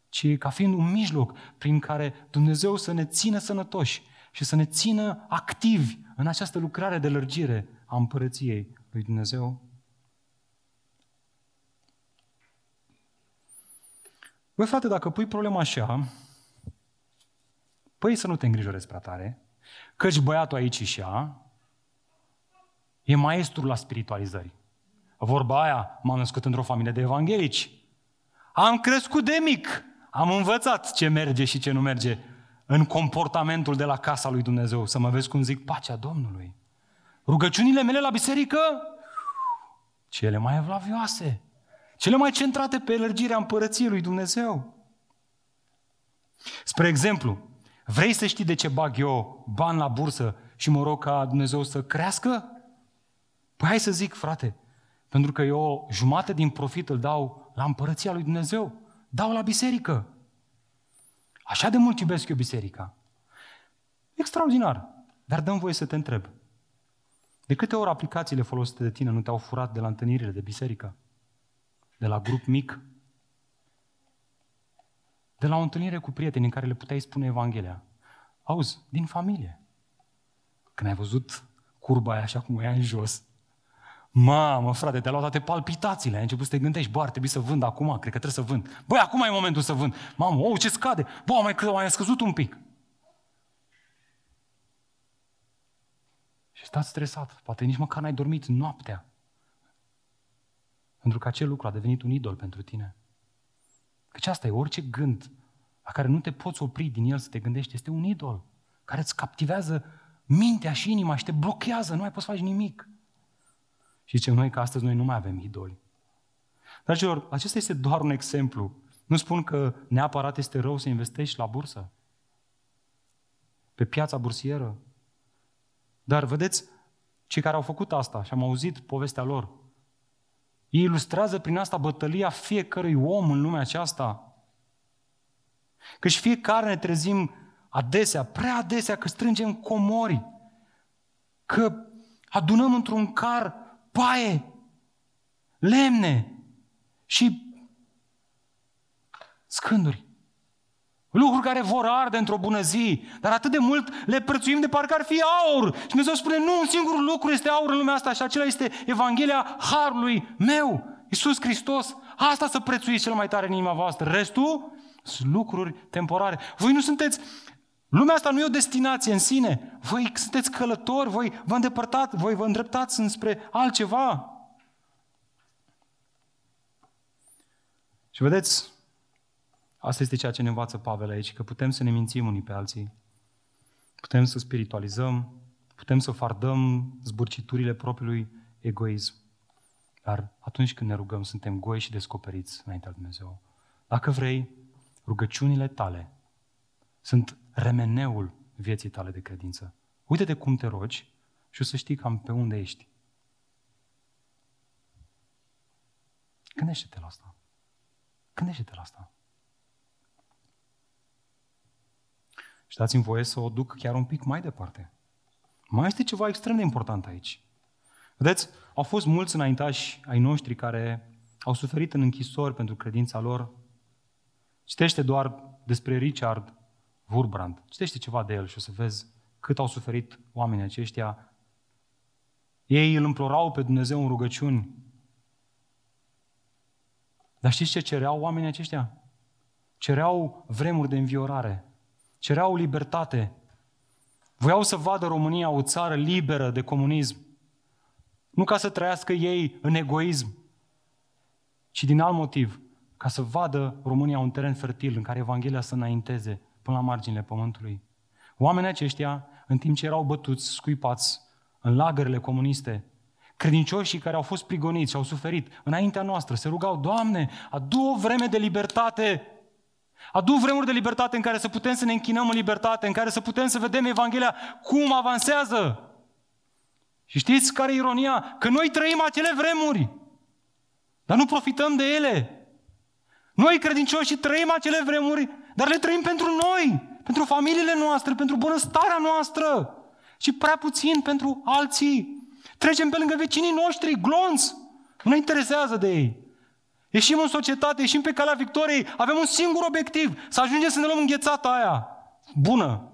ci ca fiind un mijloc prin care Dumnezeu să ne țină sănătoși și să ne țină activi în această lucrare de lărgire a împărăției lui Dumnezeu. Băi, frate, dacă pui problema așa, păi să nu te îngrijorezi prea tare, căci băiatul aici și ea e maestru la spiritualizări. Vorba aia, m-am născut într-o familie de evanghelici. Am crescut de mic, am învățat ce merge și ce nu merge în comportamentul de la casa lui Dumnezeu. Să mă vezi cum zic pacea Domnului. Rugăciunile mele la biserică, cele mai evlavioase, cele mai centrate pe lărgirea împărăției lui Dumnezeu. Spre exemplu, vrei să știi de ce bag eu bani la bursă și mă rog ca Dumnezeu să crească? Păi hai să zic, frate, pentru că eu jumate din profit îl dau la împărăția lui Dumnezeu. Dau la biserică. Așa de mult iubesc eu biserica. Extraordinar. Dar dăm voie să te întreb. De câte ori aplicațiile folosite de tine nu te-au furat de la întâlnirile de biserică? de la grup mic, de la o întâlnire cu prieteni în care le puteai spune Evanghelia. Auzi, din familie. Când ai văzut curba aia așa cum o ia în jos, Mamă, frate, te-a luat toate palpitațiile, ai început să te gândești, bă, ar trebui să vând acum, cred că trebuie să vând. Băi, acum e momentul să vând. Mamă, oh, ce scade. Bă, mai, mai scăzut un pic. Și stați stresat, poate nici măcar n-ai dormit noaptea. Pentru că acel lucru a devenit un idol pentru tine. Căci asta e, orice gând la care nu te poți opri din el să te gândești, este un idol care îți captivează mintea și inima și te blochează, nu mai poți face nimic. Și zicem noi că astăzi noi nu mai avem idoli. Dragilor, acesta este doar un exemplu. Nu spun că neapărat este rău să investești la bursă, pe piața bursieră. Dar vedeți, cei care au făcut asta și am auzit povestea lor, ei ilustrează prin asta bătălia fiecărui om în lumea aceasta. Căci fiecare ne trezim adesea, prea adesea, că strângem comori, că adunăm într-un car paie, lemne și scânduri. Lucruri care vor arde într-o bună zi, dar atât de mult le prețuim de parcă ar fi aur. Și Dumnezeu spune, nu, un singur lucru este aur în lumea asta și acela este Evanghelia Harului meu, Iisus Hristos. Asta să prețuiți cel mai tare în inima voastră. Restul sunt lucruri temporare. Voi nu sunteți Lumea asta nu e o destinație în sine. Voi sunteți călători, voi vă îndepărtați, voi vă îndreptați înspre altceva. Și vedeți, Asta este ceea ce ne învață Pavel aici, că putem să ne mințim unii pe alții, putem să spiritualizăm, putem să fardăm zburciturile propriului egoism. Dar atunci când ne rugăm, suntem goi și descoperiți înaintea lui Dumnezeu. Dacă vrei, rugăciunile tale sunt remeneul vieții tale de credință. Uite-te cum te rogi și o să știi cam pe unde ești. Gândește-te la asta. Gândește-te la asta. Și dați-mi voie să o duc chiar un pic mai departe. Mai este ceva extrem de important aici. Vedeți, au fost mulți înaintași ai noștri care au suferit în închisori pentru credința lor. Citește doar despre Richard Wurbrand. Citește ceva de el și o să vezi cât au suferit oamenii aceștia. Ei îl implorau pe Dumnezeu în rugăciuni. Dar știți ce cereau oamenii aceștia? Cereau vremuri de înviorare. Cereau libertate. Voiau să vadă România o țară liberă de comunism. Nu ca să trăiască ei în egoism, ci din alt motiv, ca să vadă România un teren fertil în care Evanghelia să înainteze până la marginile pământului. Oamenii aceștia, în timp ce erau bătuți, scuipați în lagările comuniste, credincioșii care au fost prigoniți și au suferit înaintea noastră, se rugau, Doamne, adu o vreme de libertate, adu vremuri de libertate în care să putem să ne închinăm în libertate, în care să putem să vedem Evanghelia cum avansează. Și știți care e ironia? Că noi trăim acele vremuri, dar nu profităm de ele. Noi credincioși trăim acele vremuri, dar le trăim pentru noi, pentru familiile noastre, pentru bunăstarea noastră și prea puțin pentru alții. Trecem pe lângă vecinii noștri, glonți, nu ne interesează de ei. Ieșim în societate, ieșim pe calea victoriei, avem un singur obiectiv, să ajungem să ne luăm înghețata aia, bună.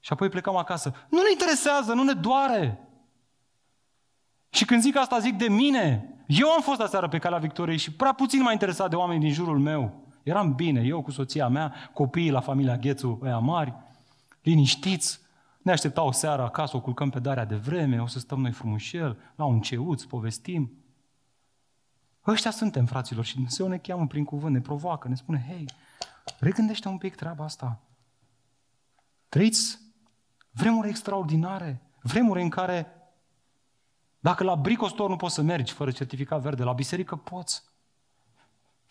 Și apoi plecăm acasă. Nu ne interesează, nu ne doare. Și când zic asta, zic de mine. Eu am fost aseară pe calea victoriei și prea puțin m-a interesat de oameni din jurul meu. Eram bine, eu cu soția mea, copiii la familia Ghețu, ăia mari, liniștiți, ne așteptau seara acasă, o culcăm pe darea de vreme, o să stăm noi frumușel, la un ceuț, povestim. Ăștia suntem, fraților, și Dumnezeu ne cheamă prin cuvânt, ne provoacă, ne spune, hei, regândește un pic treaba asta. Trăiți vremuri extraordinare, vremuri în care dacă la bricostor nu poți să mergi fără certificat verde, la biserică poți.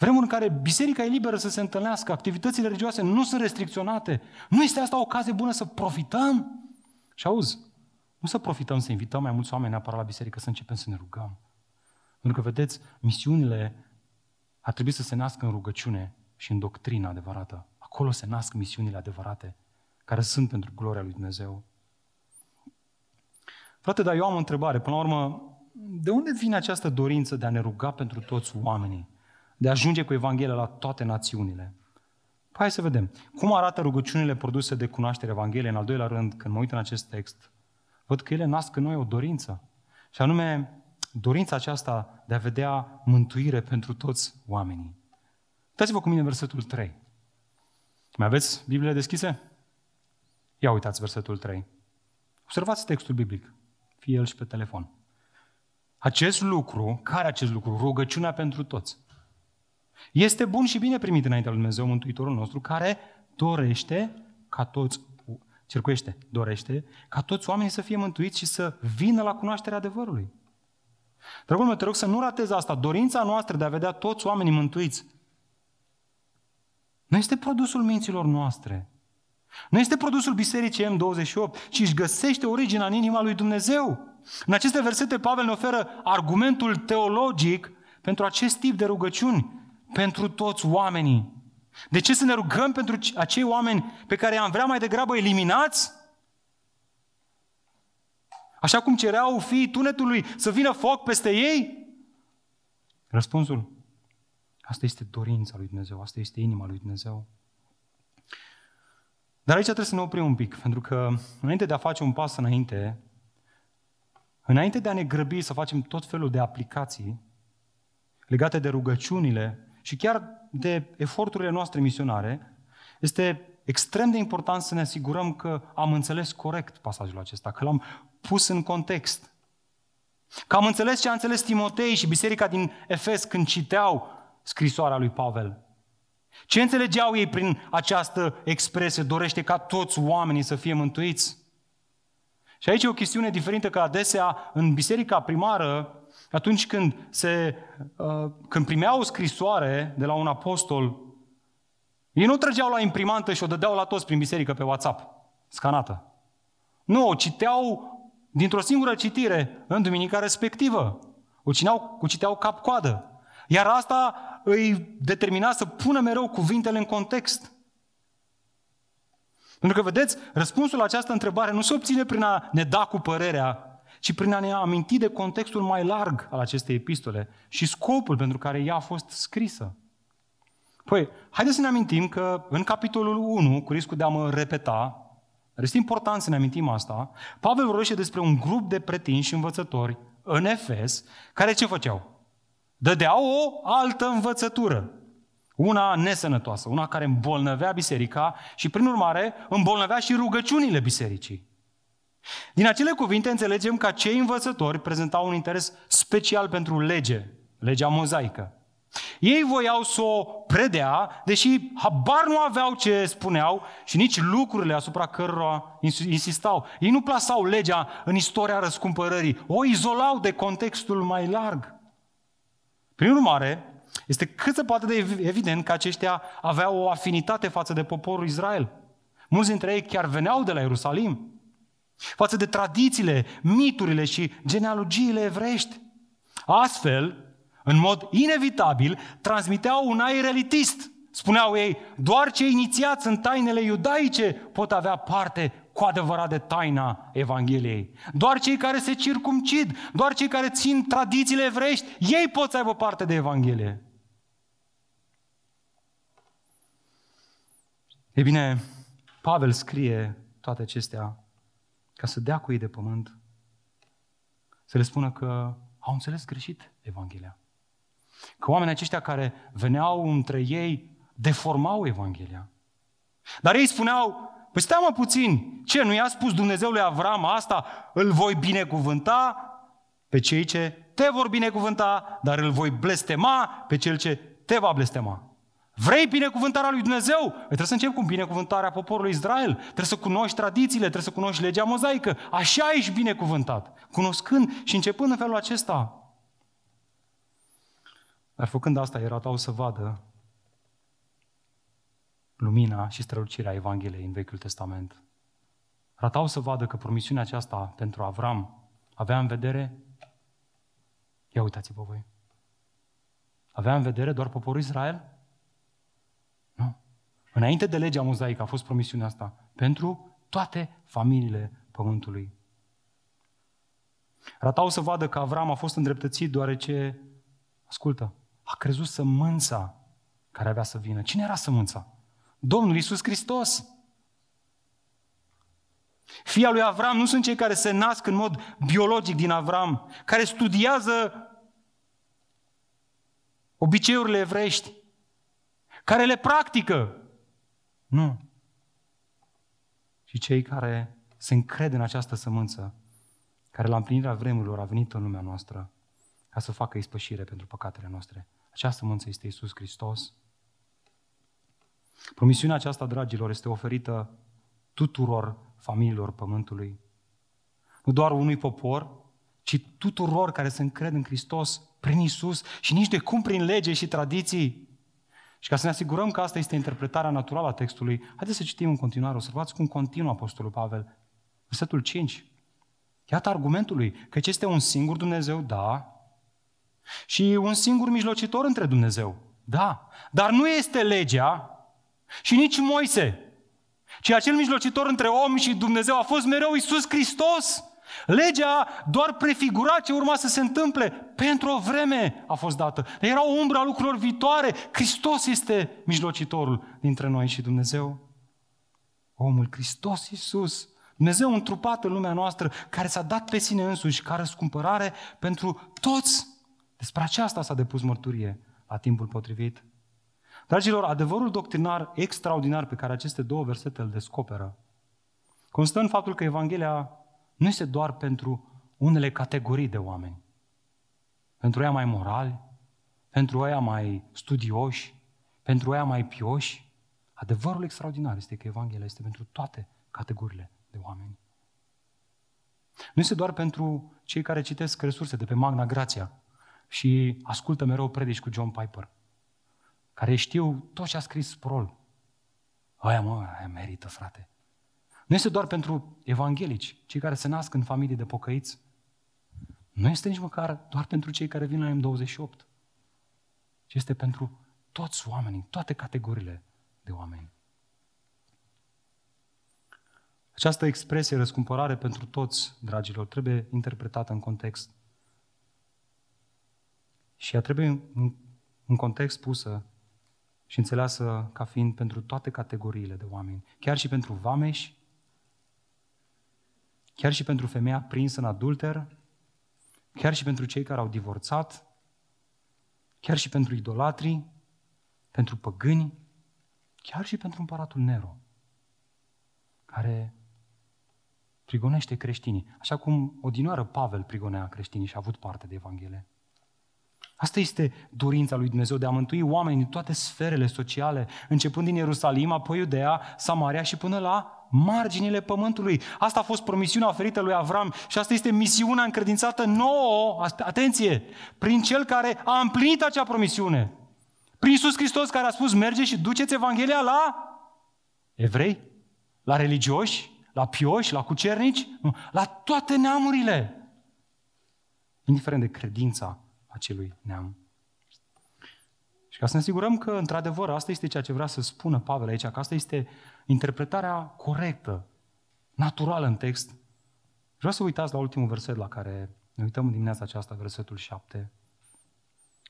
Vremuri în care biserica e liberă să se întâlnească, activitățile religioase nu sunt restricționate. Nu este asta o ocazie bună să profităm? Și auzi, nu să profităm să invităm mai mulți oameni neapărat la biserică, să începem să ne rugăm. Pentru că, vedeți, misiunile ar trebui să se nască în rugăciune și în doctrina adevărată. Acolo se nasc misiunile adevărate, care sunt pentru gloria lui Dumnezeu. Frate, dar eu am o întrebare. Până la urmă, de unde vine această dorință de a ne ruga pentru toți oamenii? De a ajunge cu Evanghelia la toate națiunile? Păi hai să vedem. Cum arată rugăciunile produse de cunoaștere Evangheliei? În al doilea rând, când mă uit în acest text, văd că ele nasc în noi o dorință. Și anume, dorința aceasta de a vedea mântuire pentru toți oamenii. Uitați-vă cu mine versetul 3. Mai aveți Biblia deschise? Ia uitați versetul 3. Observați textul biblic fie el și pe telefon. Acest lucru, care acest lucru? Rugăciunea pentru toți. Este bun și bine primit înaintea lui Dumnezeu, Mântuitorul nostru, care dorește ca toți, circuiește, dorește ca toți oamenii să fie mântuiți și să vină la cunoașterea adevărului. Dragul meu, te rog să nu ratezi asta. Dorința noastră de a vedea toți oamenii mântuiți nu este produsul minților noastre. Nu este produsul Bisericii M28, ci își găsește originea în inima lui Dumnezeu. În aceste versete, Pavel ne oferă argumentul teologic pentru acest tip de rugăciuni, pentru toți oamenii. De ce să ne rugăm pentru acei oameni pe care am vrea mai degrabă eliminați? Așa cum cereau fiii tunetului să vină foc peste ei? Răspunsul, asta este dorința lui Dumnezeu, asta este inima lui Dumnezeu. Dar aici trebuie să ne oprim un pic, pentru că înainte de a face un pas înainte, înainte de a ne grăbi să facem tot felul de aplicații legate de rugăciunile și chiar de eforturile noastre misionare, este extrem de important să ne asigurăm că am înțeles corect pasajul acesta, că l-am pus în context. Că am înțeles ce a înțeles Timotei și biserica din Efes când citeau scrisoarea lui Pavel. Ce înțelegeau ei prin această expresie? Dorește ca toți oamenii să fie mântuiți. Și aici e o chestiune diferită că adesea în biserica primară, atunci când, se, uh, când primeau o scrisoare de la un apostol, ei nu trăgeau la imprimantă și o dădeau la toți prin biserică pe WhatsApp, scanată. Nu, o citeau dintr-o singură citire în duminica respectivă. O citeau, o citeau cap-coadă. Iar asta îi determina să pună mereu cuvintele în context. Pentru că, vedeți, răspunsul la această întrebare nu se obține prin a ne da cu părerea, ci prin a ne aminti de contextul mai larg al acestei epistole și scopul pentru care ea a fost scrisă. Păi, haideți să ne amintim că în capitolul 1, cu riscul de a mă repeta, dar este important să ne amintim asta, Pavel vorbește despre un grup de pretinși învățători în Efes, care ce făceau? Dădeau o altă învățătură. Una nesănătoasă, una care îmbolnăvea biserica și, prin urmare, îmbolnăvea și rugăciunile bisericii. Din acele cuvinte înțelegem că cei învățători prezentau un interes special pentru lege, legea mozaică. Ei voiau să o predea, deși habar nu aveau ce spuneau și nici lucrurile asupra cărora insistau. Ei nu plasau legea în istoria răscumpărării, o izolau de contextul mai larg. Prin urmare, este cât se poate de evident că aceștia aveau o afinitate față de poporul Israel. Mulți dintre ei chiar veneau de la Ierusalim, față de tradițiile, miturile și genealogiile evrești. Astfel, în mod inevitabil, transmiteau un aer elitist. Spuneau ei, doar cei inițiați în tainele iudaice pot avea parte cu adevărat de taina Evangheliei. Doar cei care se circumcid, doar cei care țin tradițiile evreiești, ei pot să aibă parte de Evanghelie. Ei bine, Pavel scrie toate acestea ca să dea cu ei de pământ, să le spună că au înțeles greșit Evanghelia. Că oamenii aceștia care veneau între ei deformau Evanghelia. Dar ei spuneau, păi stai mă puțin, ce, nu i-a spus Dumnezeul lui Avram asta? Îl voi binecuvânta pe cei ce te vor binecuvânta, dar îl voi blestema pe cel ce te va blestema. Vrei binecuvântarea lui Dumnezeu? Păi trebuie să începi cu binecuvântarea poporului Israel. Trebuie să cunoști tradițiile, trebuie să cunoști legea mozaică. Așa ești binecuvântat. Cunoscând și începând în felul acesta. Dar făcând asta, ei ratau să vadă lumina și strălucirea Evangheliei în Vechiul Testament. Ratau să vadă că promisiunea aceasta pentru Avram avea în vedere, ia uitați-vă voi, avea în vedere doar poporul Israel? Nu. Înainte de legea mozaică a fost promisiunea asta pentru toate familiile pământului. Ratau să vadă că Avram a fost îndreptățit deoarece, ascultă, a crezut sămânța care avea să vină. Cine era sămânța? Domnul Iisus Hristos. Fia lui Avram nu sunt cei care se nasc în mod biologic din Avram, care studiază obiceiurile evrești, care le practică. Nu. Și cei care se încred în această sămânță, care la împlinirea vremurilor a venit în lumea noastră ca să facă ispășire pentru păcatele noastre. Această sămânță este Isus Hristos. Promisiunea aceasta, dragilor, este oferită tuturor familiilor Pământului. Nu doar unui popor, ci tuturor care se încred în Hristos prin Isus și nici de cum prin lege și tradiții. Și ca să ne asigurăm că asta este interpretarea naturală a textului, haideți să citim în continuare. Observați cum continuă Apostolul Pavel. Versetul 5. Iată argumentul lui, că este un singur Dumnezeu, da, și un singur mijlocitor între Dumnezeu. Da, dar nu este legea și nici Moise, ci acel mijlocitor între om și Dumnezeu a fost mereu Isus Hristos. Legea doar prefigura ce urma să se întâmple. Pentru o vreme a fost dată. Era o umbră a lucrurilor viitoare. Hristos este mijlocitorul dintre noi și Dumnezeu. Omul Hristos Iisus. Dumnezeu întrupat în lumea noastră, care s-a dat pe sine însuși ca răscumpărare pentru toți despre aceasta s-a depus mărturie la timpul potrivit. Dragilor, adevărul doctrinar extraordinar pe care aceste două versete îl descoperă constă în faptul că Evanghelia nu este doar pentru unele categorii de oameni. Pentru ea mai morali, pentru ea mai studioși, pentru ea mai pioși. Adevărul extraordinar este că Evanghelia este pentru toate categoriile de oameni. Nu este doar pentru cei care citesc resurse de pe Magna Grația, și ascultă mereu predici cu John Piper, care știu tot ce a scris Sproul. Aia, mă, aia merită, frate. Nu este doar pentru evanghelici, cei care se nasc în familii de pocăiți. Nu este nici măcar doar pentru cei care vin la M28, ci este pentru toți oamenii, toate categoriile de oameni. Această expresie răscumpărare pentru toți, dragilor, trebuie interpretată în context. Și ea trebuie în, în context pusă și înțeleasă ca fiind pentru toate categoriile de oameni, chiar și pentru vameși, chiar și pentru femeia prinsă în adulter, chiar și pentru cei care au divorțat, chiar și pentru idolatrii, pentru păgâni, chiar și pentru împăratul Nero, care prigonește creștinii, așa cum odinoară Pavel prigonea creștinii și a avut parte de Evanghelie. Asta este dorința lui Dumnezeu de a mântui oamenii din toate sferele sociale, începând din Ierusalim, apoi Iudea, Samaria și până la marginile pământului. Asta a fost promisiunea oferită lui Avram și asta este misiunea încredințată nouă, atenție, prin cel care a împlinit acea promisiune. Prin Iisus Hristos care a spus, merge și duceți Evanghelia la evrei, la religioși, la pioși, la cucernici, la toate neamurile. Indiferent de credința acelui neam. Și ca să ne asigurăm că, într-adevăr, asta este ceea ce vrea să spună Pavel aici, că asta este interpretarea corectă, naturală în text, vreau să uitați la ultimul verset la care ne uităm în dimineața aceasta, versetul 7.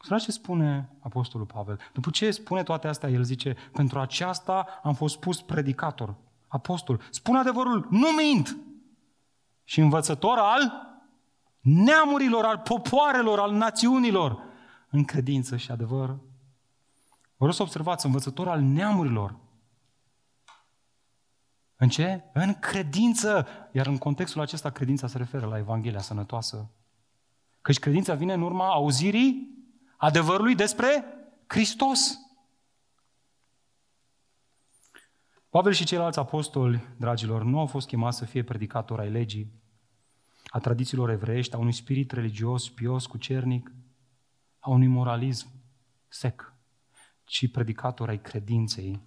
Să ce spune Apostolul Pavel. După ce spune toate astea, el zice, pentru aceasta am fost pus predicator, apostol. Spune adevărul, nu mint! Și învățător al neamurilor, al popoarelor, al națiunilor, în credință și adevăr. Vreau să observați, învățător al neamurilor. În ce? În credință. Iar în contextul acesta, credința se referă la Evanghelia sănătoasă. Căci credința vine în urma auzirii adevărului despre Hristos. Pavel și ceilalți apostoli, dragilor, nu au fost chemați să fie predicatori ai legii, a tradițiilor evreiești, a unui spirit religios, pios, cucernic, a unui moralism sec, ci predicator ai credinței,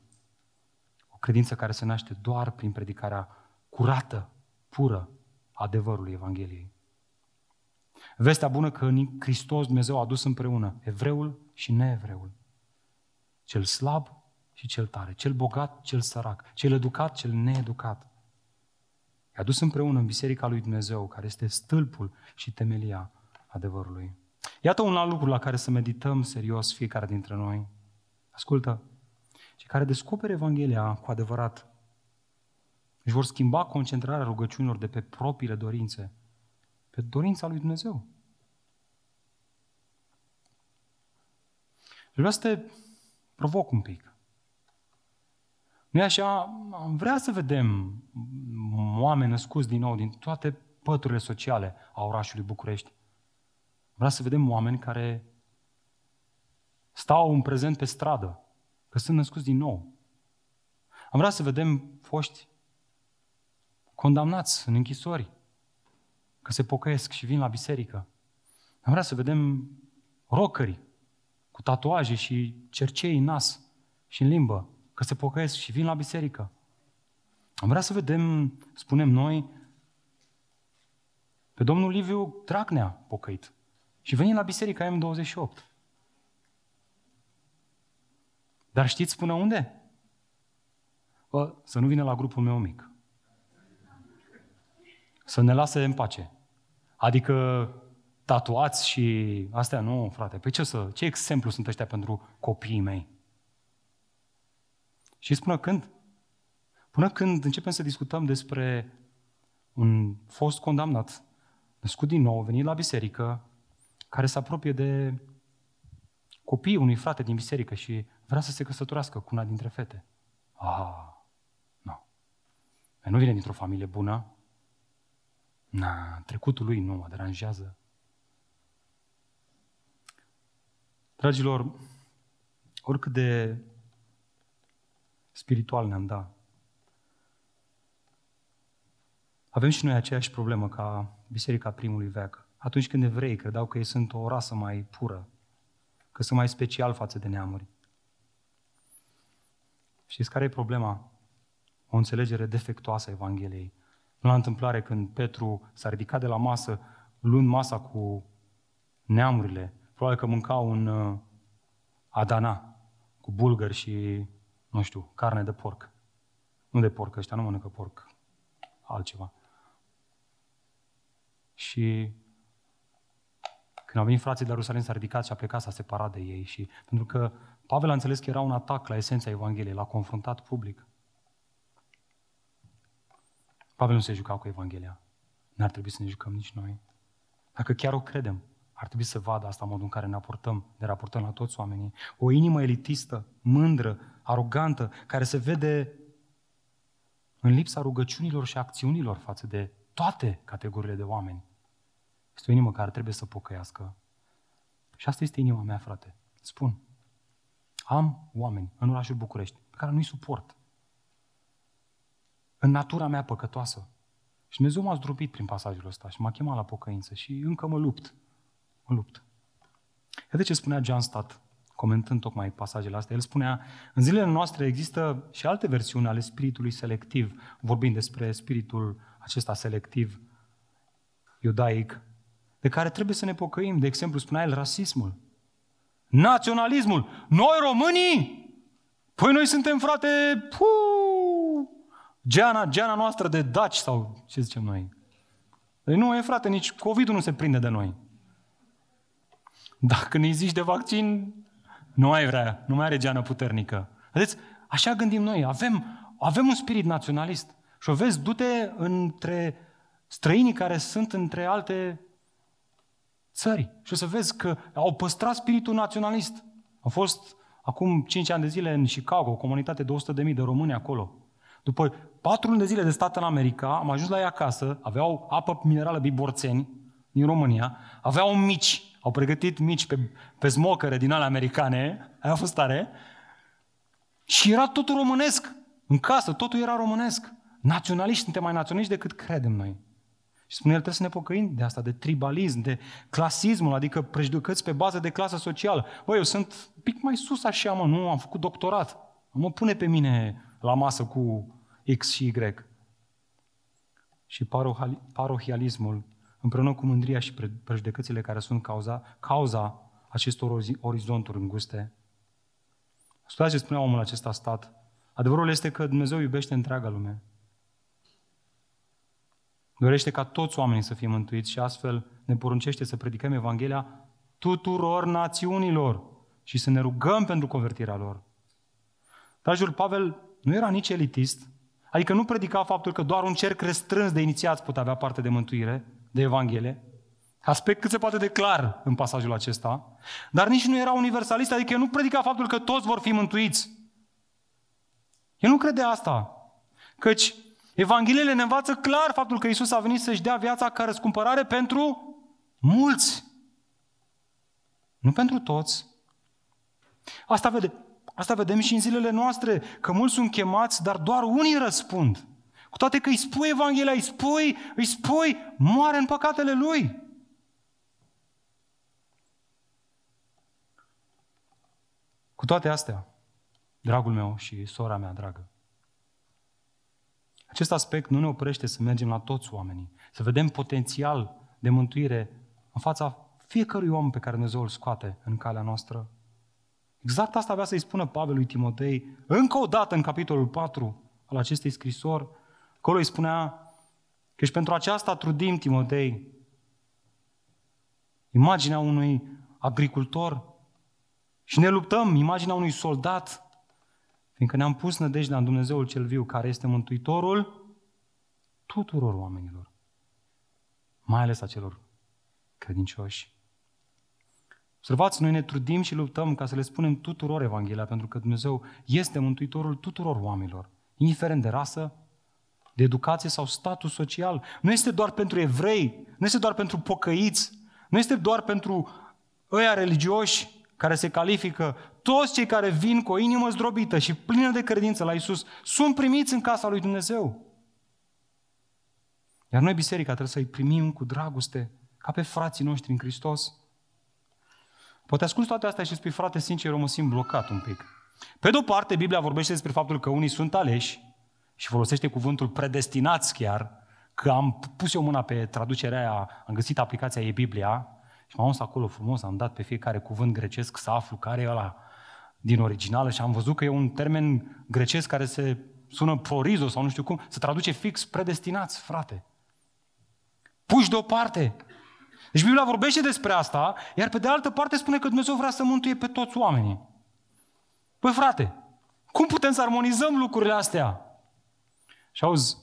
o credință care se naște doar prin predicarea curată, pură, adevărului Evangheliei. Vestea bună că în Hristos Dumnezeu a adus împreună evreul și neevreul, cel slab și cel tare, cel bogat, cel sărac, cel educat, cel needucat. I-a dus împreună în Biserica lui Dumnezeu, care este stâlpul și temelia adevărului. Iată un alt lucru la care să medităm serios fiecare dintre noi. Ascultă, cei care descoperă Evanghelia cu adevărat își vor schimba concentrarea rugăciunilor de pe propriile dorințe, pe dorința lui Dumnezeu. Vreau să te provoc un pic. Nu așa? Am vrea să vedem oameni născuți din nou din toate păturile sociale a orașului București. Vreau să vedem oameni care stau în prezent pe stradă, că sunt născuți din nou. Am vrea să vedem foști condamnați în închisori, că se pocăiesc și vin la biserică. Am vrea să vedem rocări cu tatuaje și cercei în nas și în limbă, că se pocăiesc și vin la biserică. Am vrea să vedem, spunem noi, pe domnul Liviu Dracnea pocăit. Și veni la biserica M28. Dar știți până unde? Bă, să nu vină la grupul meu mic. Să ne lase în pace. Adică tatuați și astea nu, frate. Păi ce, să, ce exemplu sunt ăștia pentru copiii mei? Și până când? Până când începem să discutăm despre un fost condamnat, născut din nou, venit la biserică, care se apropie de copiii unui frate din biserică și vrea să se căsătorească cu una dintre fete. Ah, nu. No. Nu vine dintr-o familie bună. Na, trecutul lui nu mă deranjează. Dragilor, oricât de spiritual ne-am dat, avem și noi aceeași problemă ca biserica primului veac. Atunci când evrei credeau că ei sunt o rasă mai pură, că sunt mai special față de neamuri. Știți care e problema? O înțelegere defectuoasă a Evangheliei. Nu la întâmplare când Petru s-a ridicat de la masă, luând masa cu neamurile, probabil că mânca un uh, adana cu bulgări și, nu știu, carne de porc. Nu de porc, ăștia nu mănâncă porc, altceva. Și Când au venit frații de la Ierusalim, s-a ridicat și a plecat, s-a separat de ei. Și pentru că Pavel a înțeles că era un atac la esența Evangheliei, l-a confruntat public. Pavel nu se juca cu Evanghelia. N-ar trebui să ne jucăm nici noi. Dacă chiar o credem, ar trebui să vadă asta modul în care ne raportăm, ne raportăm la toți oamenii. O inimă elitistă, mândră, arogantă, care se vede în lipsa rugăciunilor și acțiunilor față de toate categoriile de oameni. Este o inimă care trebuie să pocăiască. Și asta este inima mea, frate. Spun. Am oameni în orașul București pe care nu-i suport. În natura mea păcătoasă. Și Dumnezeu m-a zdrobit prin pasajul ăsta și m-a chemat la pocăință și încă mă lupt. Mă lupt. Iată ce spunea John Stott, comentând tocmai pasajele astea. El spunea, în zilele noastre există și alte versiuni ale spiritului selectiv, vorbind despre spiritul acesta selectiv iudaic, de care trebuie să ne pocăim. De exemplu, spunea el rasismul, naționalismul. Noi românii? Păi noi suntem, frate, puu, geana, geana noastră de daci sau ce zicem noi. Păi nu e, frate, nici COVID-ul nu se prinde de noi. Dacă ne zici de vaccin, nu mai vrea, nu mai are geană puternică. Vedeți, așa gândim noi, avem, avem un spirit naționalist. Și o vezi, du-te între străinii care sunt între alte țări și o să vezi că au păstrat spiritul naționalist. Au fost acum 5 ani de zile în Chicago, o comunitate de 100.000 de români acolo. După patru luni de zile de stat în America, am ajuns la ei acasă, aveau apă minerală biborțeni din România, aveau mici, au pregătit mici pe, pe smocăre din ale americane, aia a fost tare, și era totul românesc. În casă, totul era românesc. Naționaliști, suntem mai naționaliști decât credem noi. Și spune el, trebuie să ne pocăim de asta, de tribalism, de clasismul, adică prejudecăți pe bază de clasă socială. Băi, eu sunt un pic mai sus așa, mă, nu, am făcut doctorat. Mă pune pe mine la masă cu X și Y. Și parohialismul, împreună cu mândria și prejudecățile care sunt cauza, cauza acestor orizonturi înguste. Studiați ce spunea omul acesta stat. Adevărul este că Dumnezeu iubește întreaga lume. Dorește ca toți oamenii să fie mântuiți și astfel ne poruncește să predicăm Evanghelia tuturor națiunilor și să ne rugăm pentru convertirea lor. Dragul Pavel nu era nici elitist, adică nu predica faptul că doar un cerc restrâns de inițiați pot avea parte de mântuire, de Evanghelie, aspect cât se poate de clar în pasajul acesta, dar nici nu era universalist, adică nu predica faptul că toți vor fi mântuiți. El nu crede asta, căci Evangheliile ne învață clar faptul că Isus a venit să-și dea viața ca răscumpărare pentru mulți. Nu pentru toți. Asta, vede, asta vedem și în zilele noastre, că mulți sunt chemați, dar doar unii răspund. Cu toate că îi spui Evanghelia, îi spui, îi spui, moare în păcatele lui. Cu toate astea, dragul meu și sora mea dragă, acest aspect nu ne oprește să mergem la toți oamenii, să vedem potențial de mântuire în fața fiecărui om pe care Dumnezeu îl scoate în calea noastră. Exact asta avea să-i spună Pavel lui Timotei, încă o dată în capitolul 4 al acestei scrisori. Acolo îi spunea că și pentru aceasta trudim, Timotei, imaginea unui agricultor și ne luptăm, imaginea unui soldat Fiindcă ne-am pus nădejdea în Dumnezeul cel viu, care este Mântuitorul tuturor oamenilor. Mai ales a celor credincioși. Observați, noi ne trudim și luptăm ca să le spunem tuturor Evanghelia, pentru că Dumnezeu este Mântuitorul tuturor oamenilor, indiferent de rasă, de educație sau status social. Nu este doar pentru evrei, nu este doar pentru pocăiți, nu este doar pentru ăia religioși care se califică toți cei care vin cu o inimă zdrobită și plină de credință la Isus sunt primiți în casa lui Dumnezeu. Iar noi, biserica, trebuie să-i primim cu dragoste, ca pe frații noștri în Hristos. Poate ascult toate astea și spui, frate, sincer, eu mă simt blocat un pic. Pe de o parte, Biblia vorbește despre faptul că unii sunt aleși și folosește cuvântul predestinați chiar, că am pus eu mâna pe traducerea aia, am găsit aplicația ei Biblia și m-am acolo frumos, am dat pe fiecare cuvânt grecesc să aflu care e ăla din originală și am văzut că e un termen grecesc care se sună prorizo sau nu știu cum, se traduce fix predestinați, frate. Puși deoparte. Deci Biblia vorbește despre asta, iar pe de altă parte spune că Dumnezeu vrea să mântuie pe toți oamenii. Păi frate, cum putem să armonizăm lucrurile astea? Și auzi,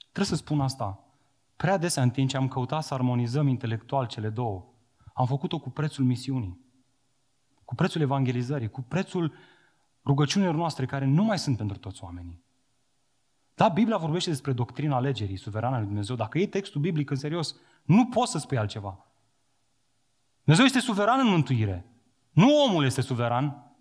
trebuie să spun asta. Prea adesea în timp ce am căutat să armonizăm intelectual cele două, am făcut-o cu prețul misiunii, cu prețul evangelizării, cu prețul rugăciunilor noastre care nu mai sunt pentru toți oamenii. Da, Biblia vorbește despre doctrina alegerii suverană lui Dumnezeu. Dacă e textul biblic în serios, nu poți să spui altceva. Dumnezeu este suveran în mântuire. Nu omul este suveran.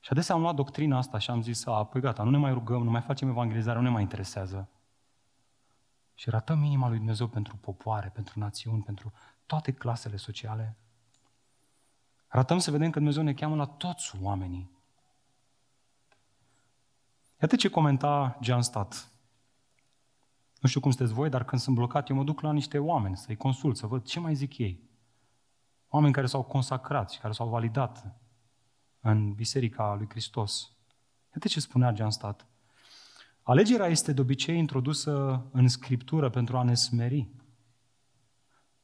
Și adesea am luat doctrina asta și am zis, a, păi gata, nu ne mai rugăm, nu mai facem evangelizare, nu ne mai interesează. Și ratăm inima lui Dumnezeu pentru popoare, pentru națiuni, pentru toate clasele sociale. Ratăm să vedem că Dumnezeu ne cheamă la toți oamenii. Iată ce comenta John Stott. Nu știu cum sunteți voi, dar când sunt blocat, eu mă duc la niște oameni să-i consult, să văd ce mai zic ei. Oameni care s-au consacrat și care s-au validat în Biserica lui Hristos. Iată ce spunea John Stott. Alegerea este de obicei introdusă în Scriptură pentru a ne smeri.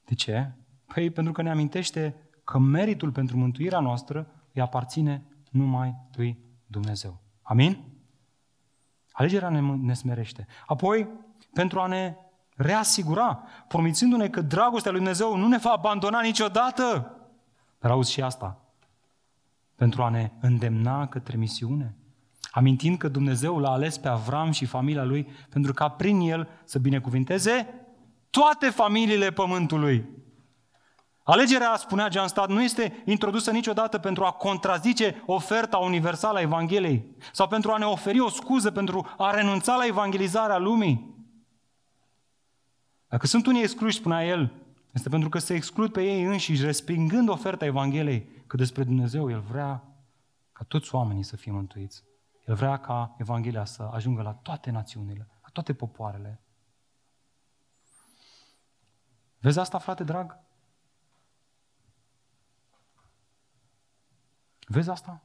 De ce? Păi pentru că ne amintește că meritul pentru mântuirea noastră îi aparține numai lui Dumnezeu. Amin? Alegerea ne, ne smerește. Apoi, pentru a ne reasigura, promițându-ne că dragostea lui Dumnezeu nu ne va abandona niciodată. Dar auzi și asta. Pentru a ne îndemna către misiune. Amintind că Dumnezeu l-a ales pe Avram și familia lui pentru ca prin el să binecuvinteze toate familiile pământului. Alegerea, spunea Jean Stat, nu este introdusă niciodată pentru a contrazice oferta universală a Evangheliei sau pentru a ne oferi o scuză pentru a renunța la evangelizarea lumii. Dacă sunt unii excluși, spunea el, este pentru că se exclud pe ei înșiși, respingând oferta Evangheliei, că despre Dumnezeu El vrea ca toți oamenii să fie mântuiți. El vrea ca Evanghelia să ajungă la toate națiunile, la toate popoarele. Vezi asta, frate drag? Vezi asta?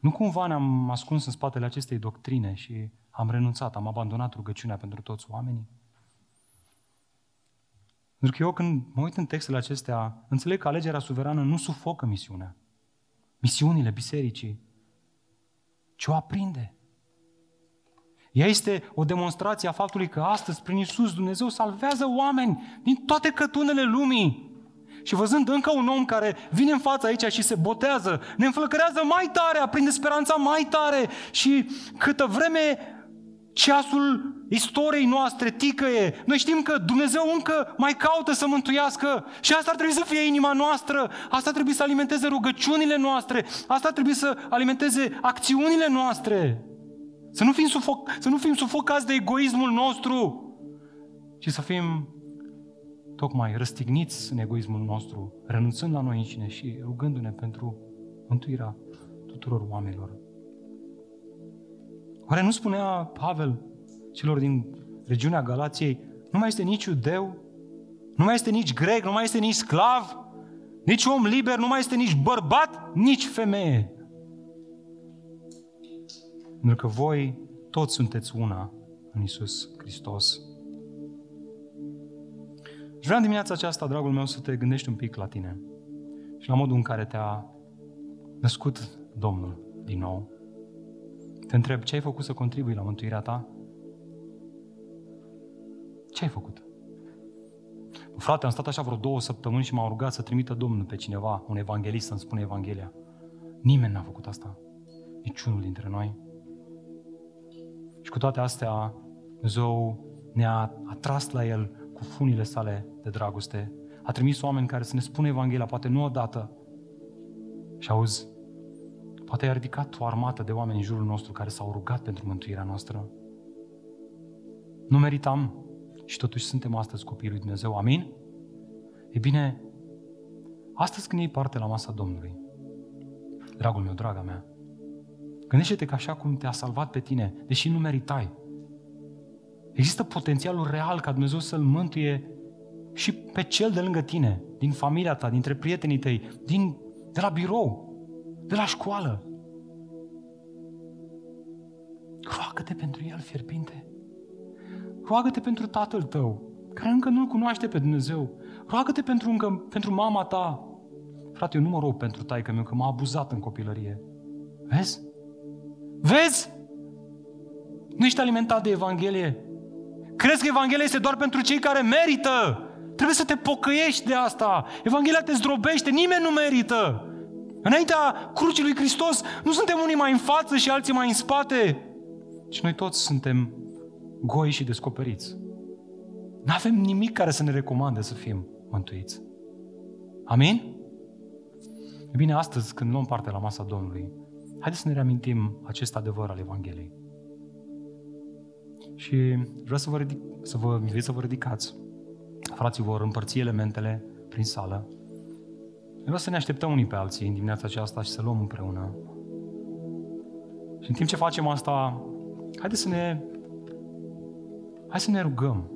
Nu cumva ne-am ascuns în spatele acestei doctrine și am renunțat, am abandonat rugăciunea pentru toți oamenii? Pentru că eu când mă uit în textele acestea, înțeleg că alegerea suverană nu sufocă misiunea. Misiunile bisericii, ci o aprinde. Ea este o demonstrație a faptului că astăzi, prin Isus, Dumnezeu salvează oameni din toate cătunele lumii. Și văzând încă un om care vine în fața aici și se botează, ne înflăcărează mai tare, aprinde speranța mai tare și câtă vreme ceasul istoriei noastre ticăie, noi știm că Dumnezeu încă mai caută să mântuiască și asta ar trebui să fie inima noastră, asta ar trebui să alimenteze rugăciunile noastre, asta ar trebui să alimenteze acțiunile noastre. Să nu fim, sufoc, să nu fim sufocați de egoismul nostru, ci să fim tocmai răstigniți în egoismul nostru, renunțând la noi înșine și rugându-ne pentru mântuirea tuturor oamenilor. Oare nu spunea Pavel celor din regiunea Galației, nu mai este nici iudeu, nu mai este nici grec, nu mai este nici sclav, nici om liber, nu mai este nici bărbat, nici femeie. Pentru că voi toți sunteți una în Isus Hristos. Și vreau în dimineața aceasta, dragul meu, să te gândești un pic la tine și la modul în care te-a născut Domnul din nou. Te întreb, ce ai făcut să contribui la mântuirea ta? Ce ai făcut? Frate, am stat așa vreo două săptămâni și m-au rugat să trimită Domnul pe cineva, un evanghelist, să-mi spune Evanghelia. Nimeni n-a făcut asta. Niciunul dintre noi. Și cu toate astea, Dumnezeu ne-a atras la El cu funile sale de dragoste. A trimis oameni care să ne spună Evanghelia, poate nu odată. Și auzi, poate a ridicat o armată de oameni în jurul nostru care s-au rugat pentru mântuirea noastră. Nu meritam și totuși suntem astăzi copiii lui Dumnezeu. Amin? E bine, astăzi când iei parte la masa Domnului, dragul meu, draga mea, gândește-te că așa cum te-a salvat pe tine, deși nu meritai, Există potențialul real ca Dumnezeu să-l mântuie și pe cel de lângă tine, din familia ta, dintre prietenii tăi, din, de la birou, de la școală. Roagă-te pentru el fierbinte. Roagă-te pentru tatăl tău, care încă nu-L cunoaște pe Dumnezeu. Roagă-te pentru, încă, pentru mama ta. Frate, eu nu mă rog pentru taică meu, că m-a abuzat în copilărie. Vezi? Vezi? Nu ești alimentat de Evanghelie. Crezi că Evanghelia este doar pentru cei care merită. Trebuie să te pocăiești de asta. Evanghelia te zdrobește, nimeni nu merită. Înaintea crucii lui Hristos nu suntem unii mai în față și alții mai în spate. Și noi toți suntem goi și descoperiți. Nu avem nimic care să ne recomande să fim mântuiți. Amin? E bine, astăzi, când luăm parte la masa Domnului, haideți să ne reamintim acest adevăr al Evangheliei. Și vreau să vă, ridic, să vă invit să vă ridicați. Frații vor împărți elementele prin sală. Vreau să ne așteptăm unii pe alții în dimineața aceasta și să luăm împreună. Și în timp ce facem asta, haideți să ne Hai să ne rugăm.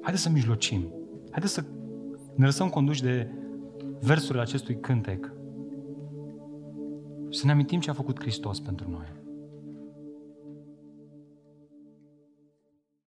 Haideți să mijlocim. Haideți să ne lăsăm conduși de versurile acestui cântec. Și să ne amintim ce a făcut Hristos pentru noi.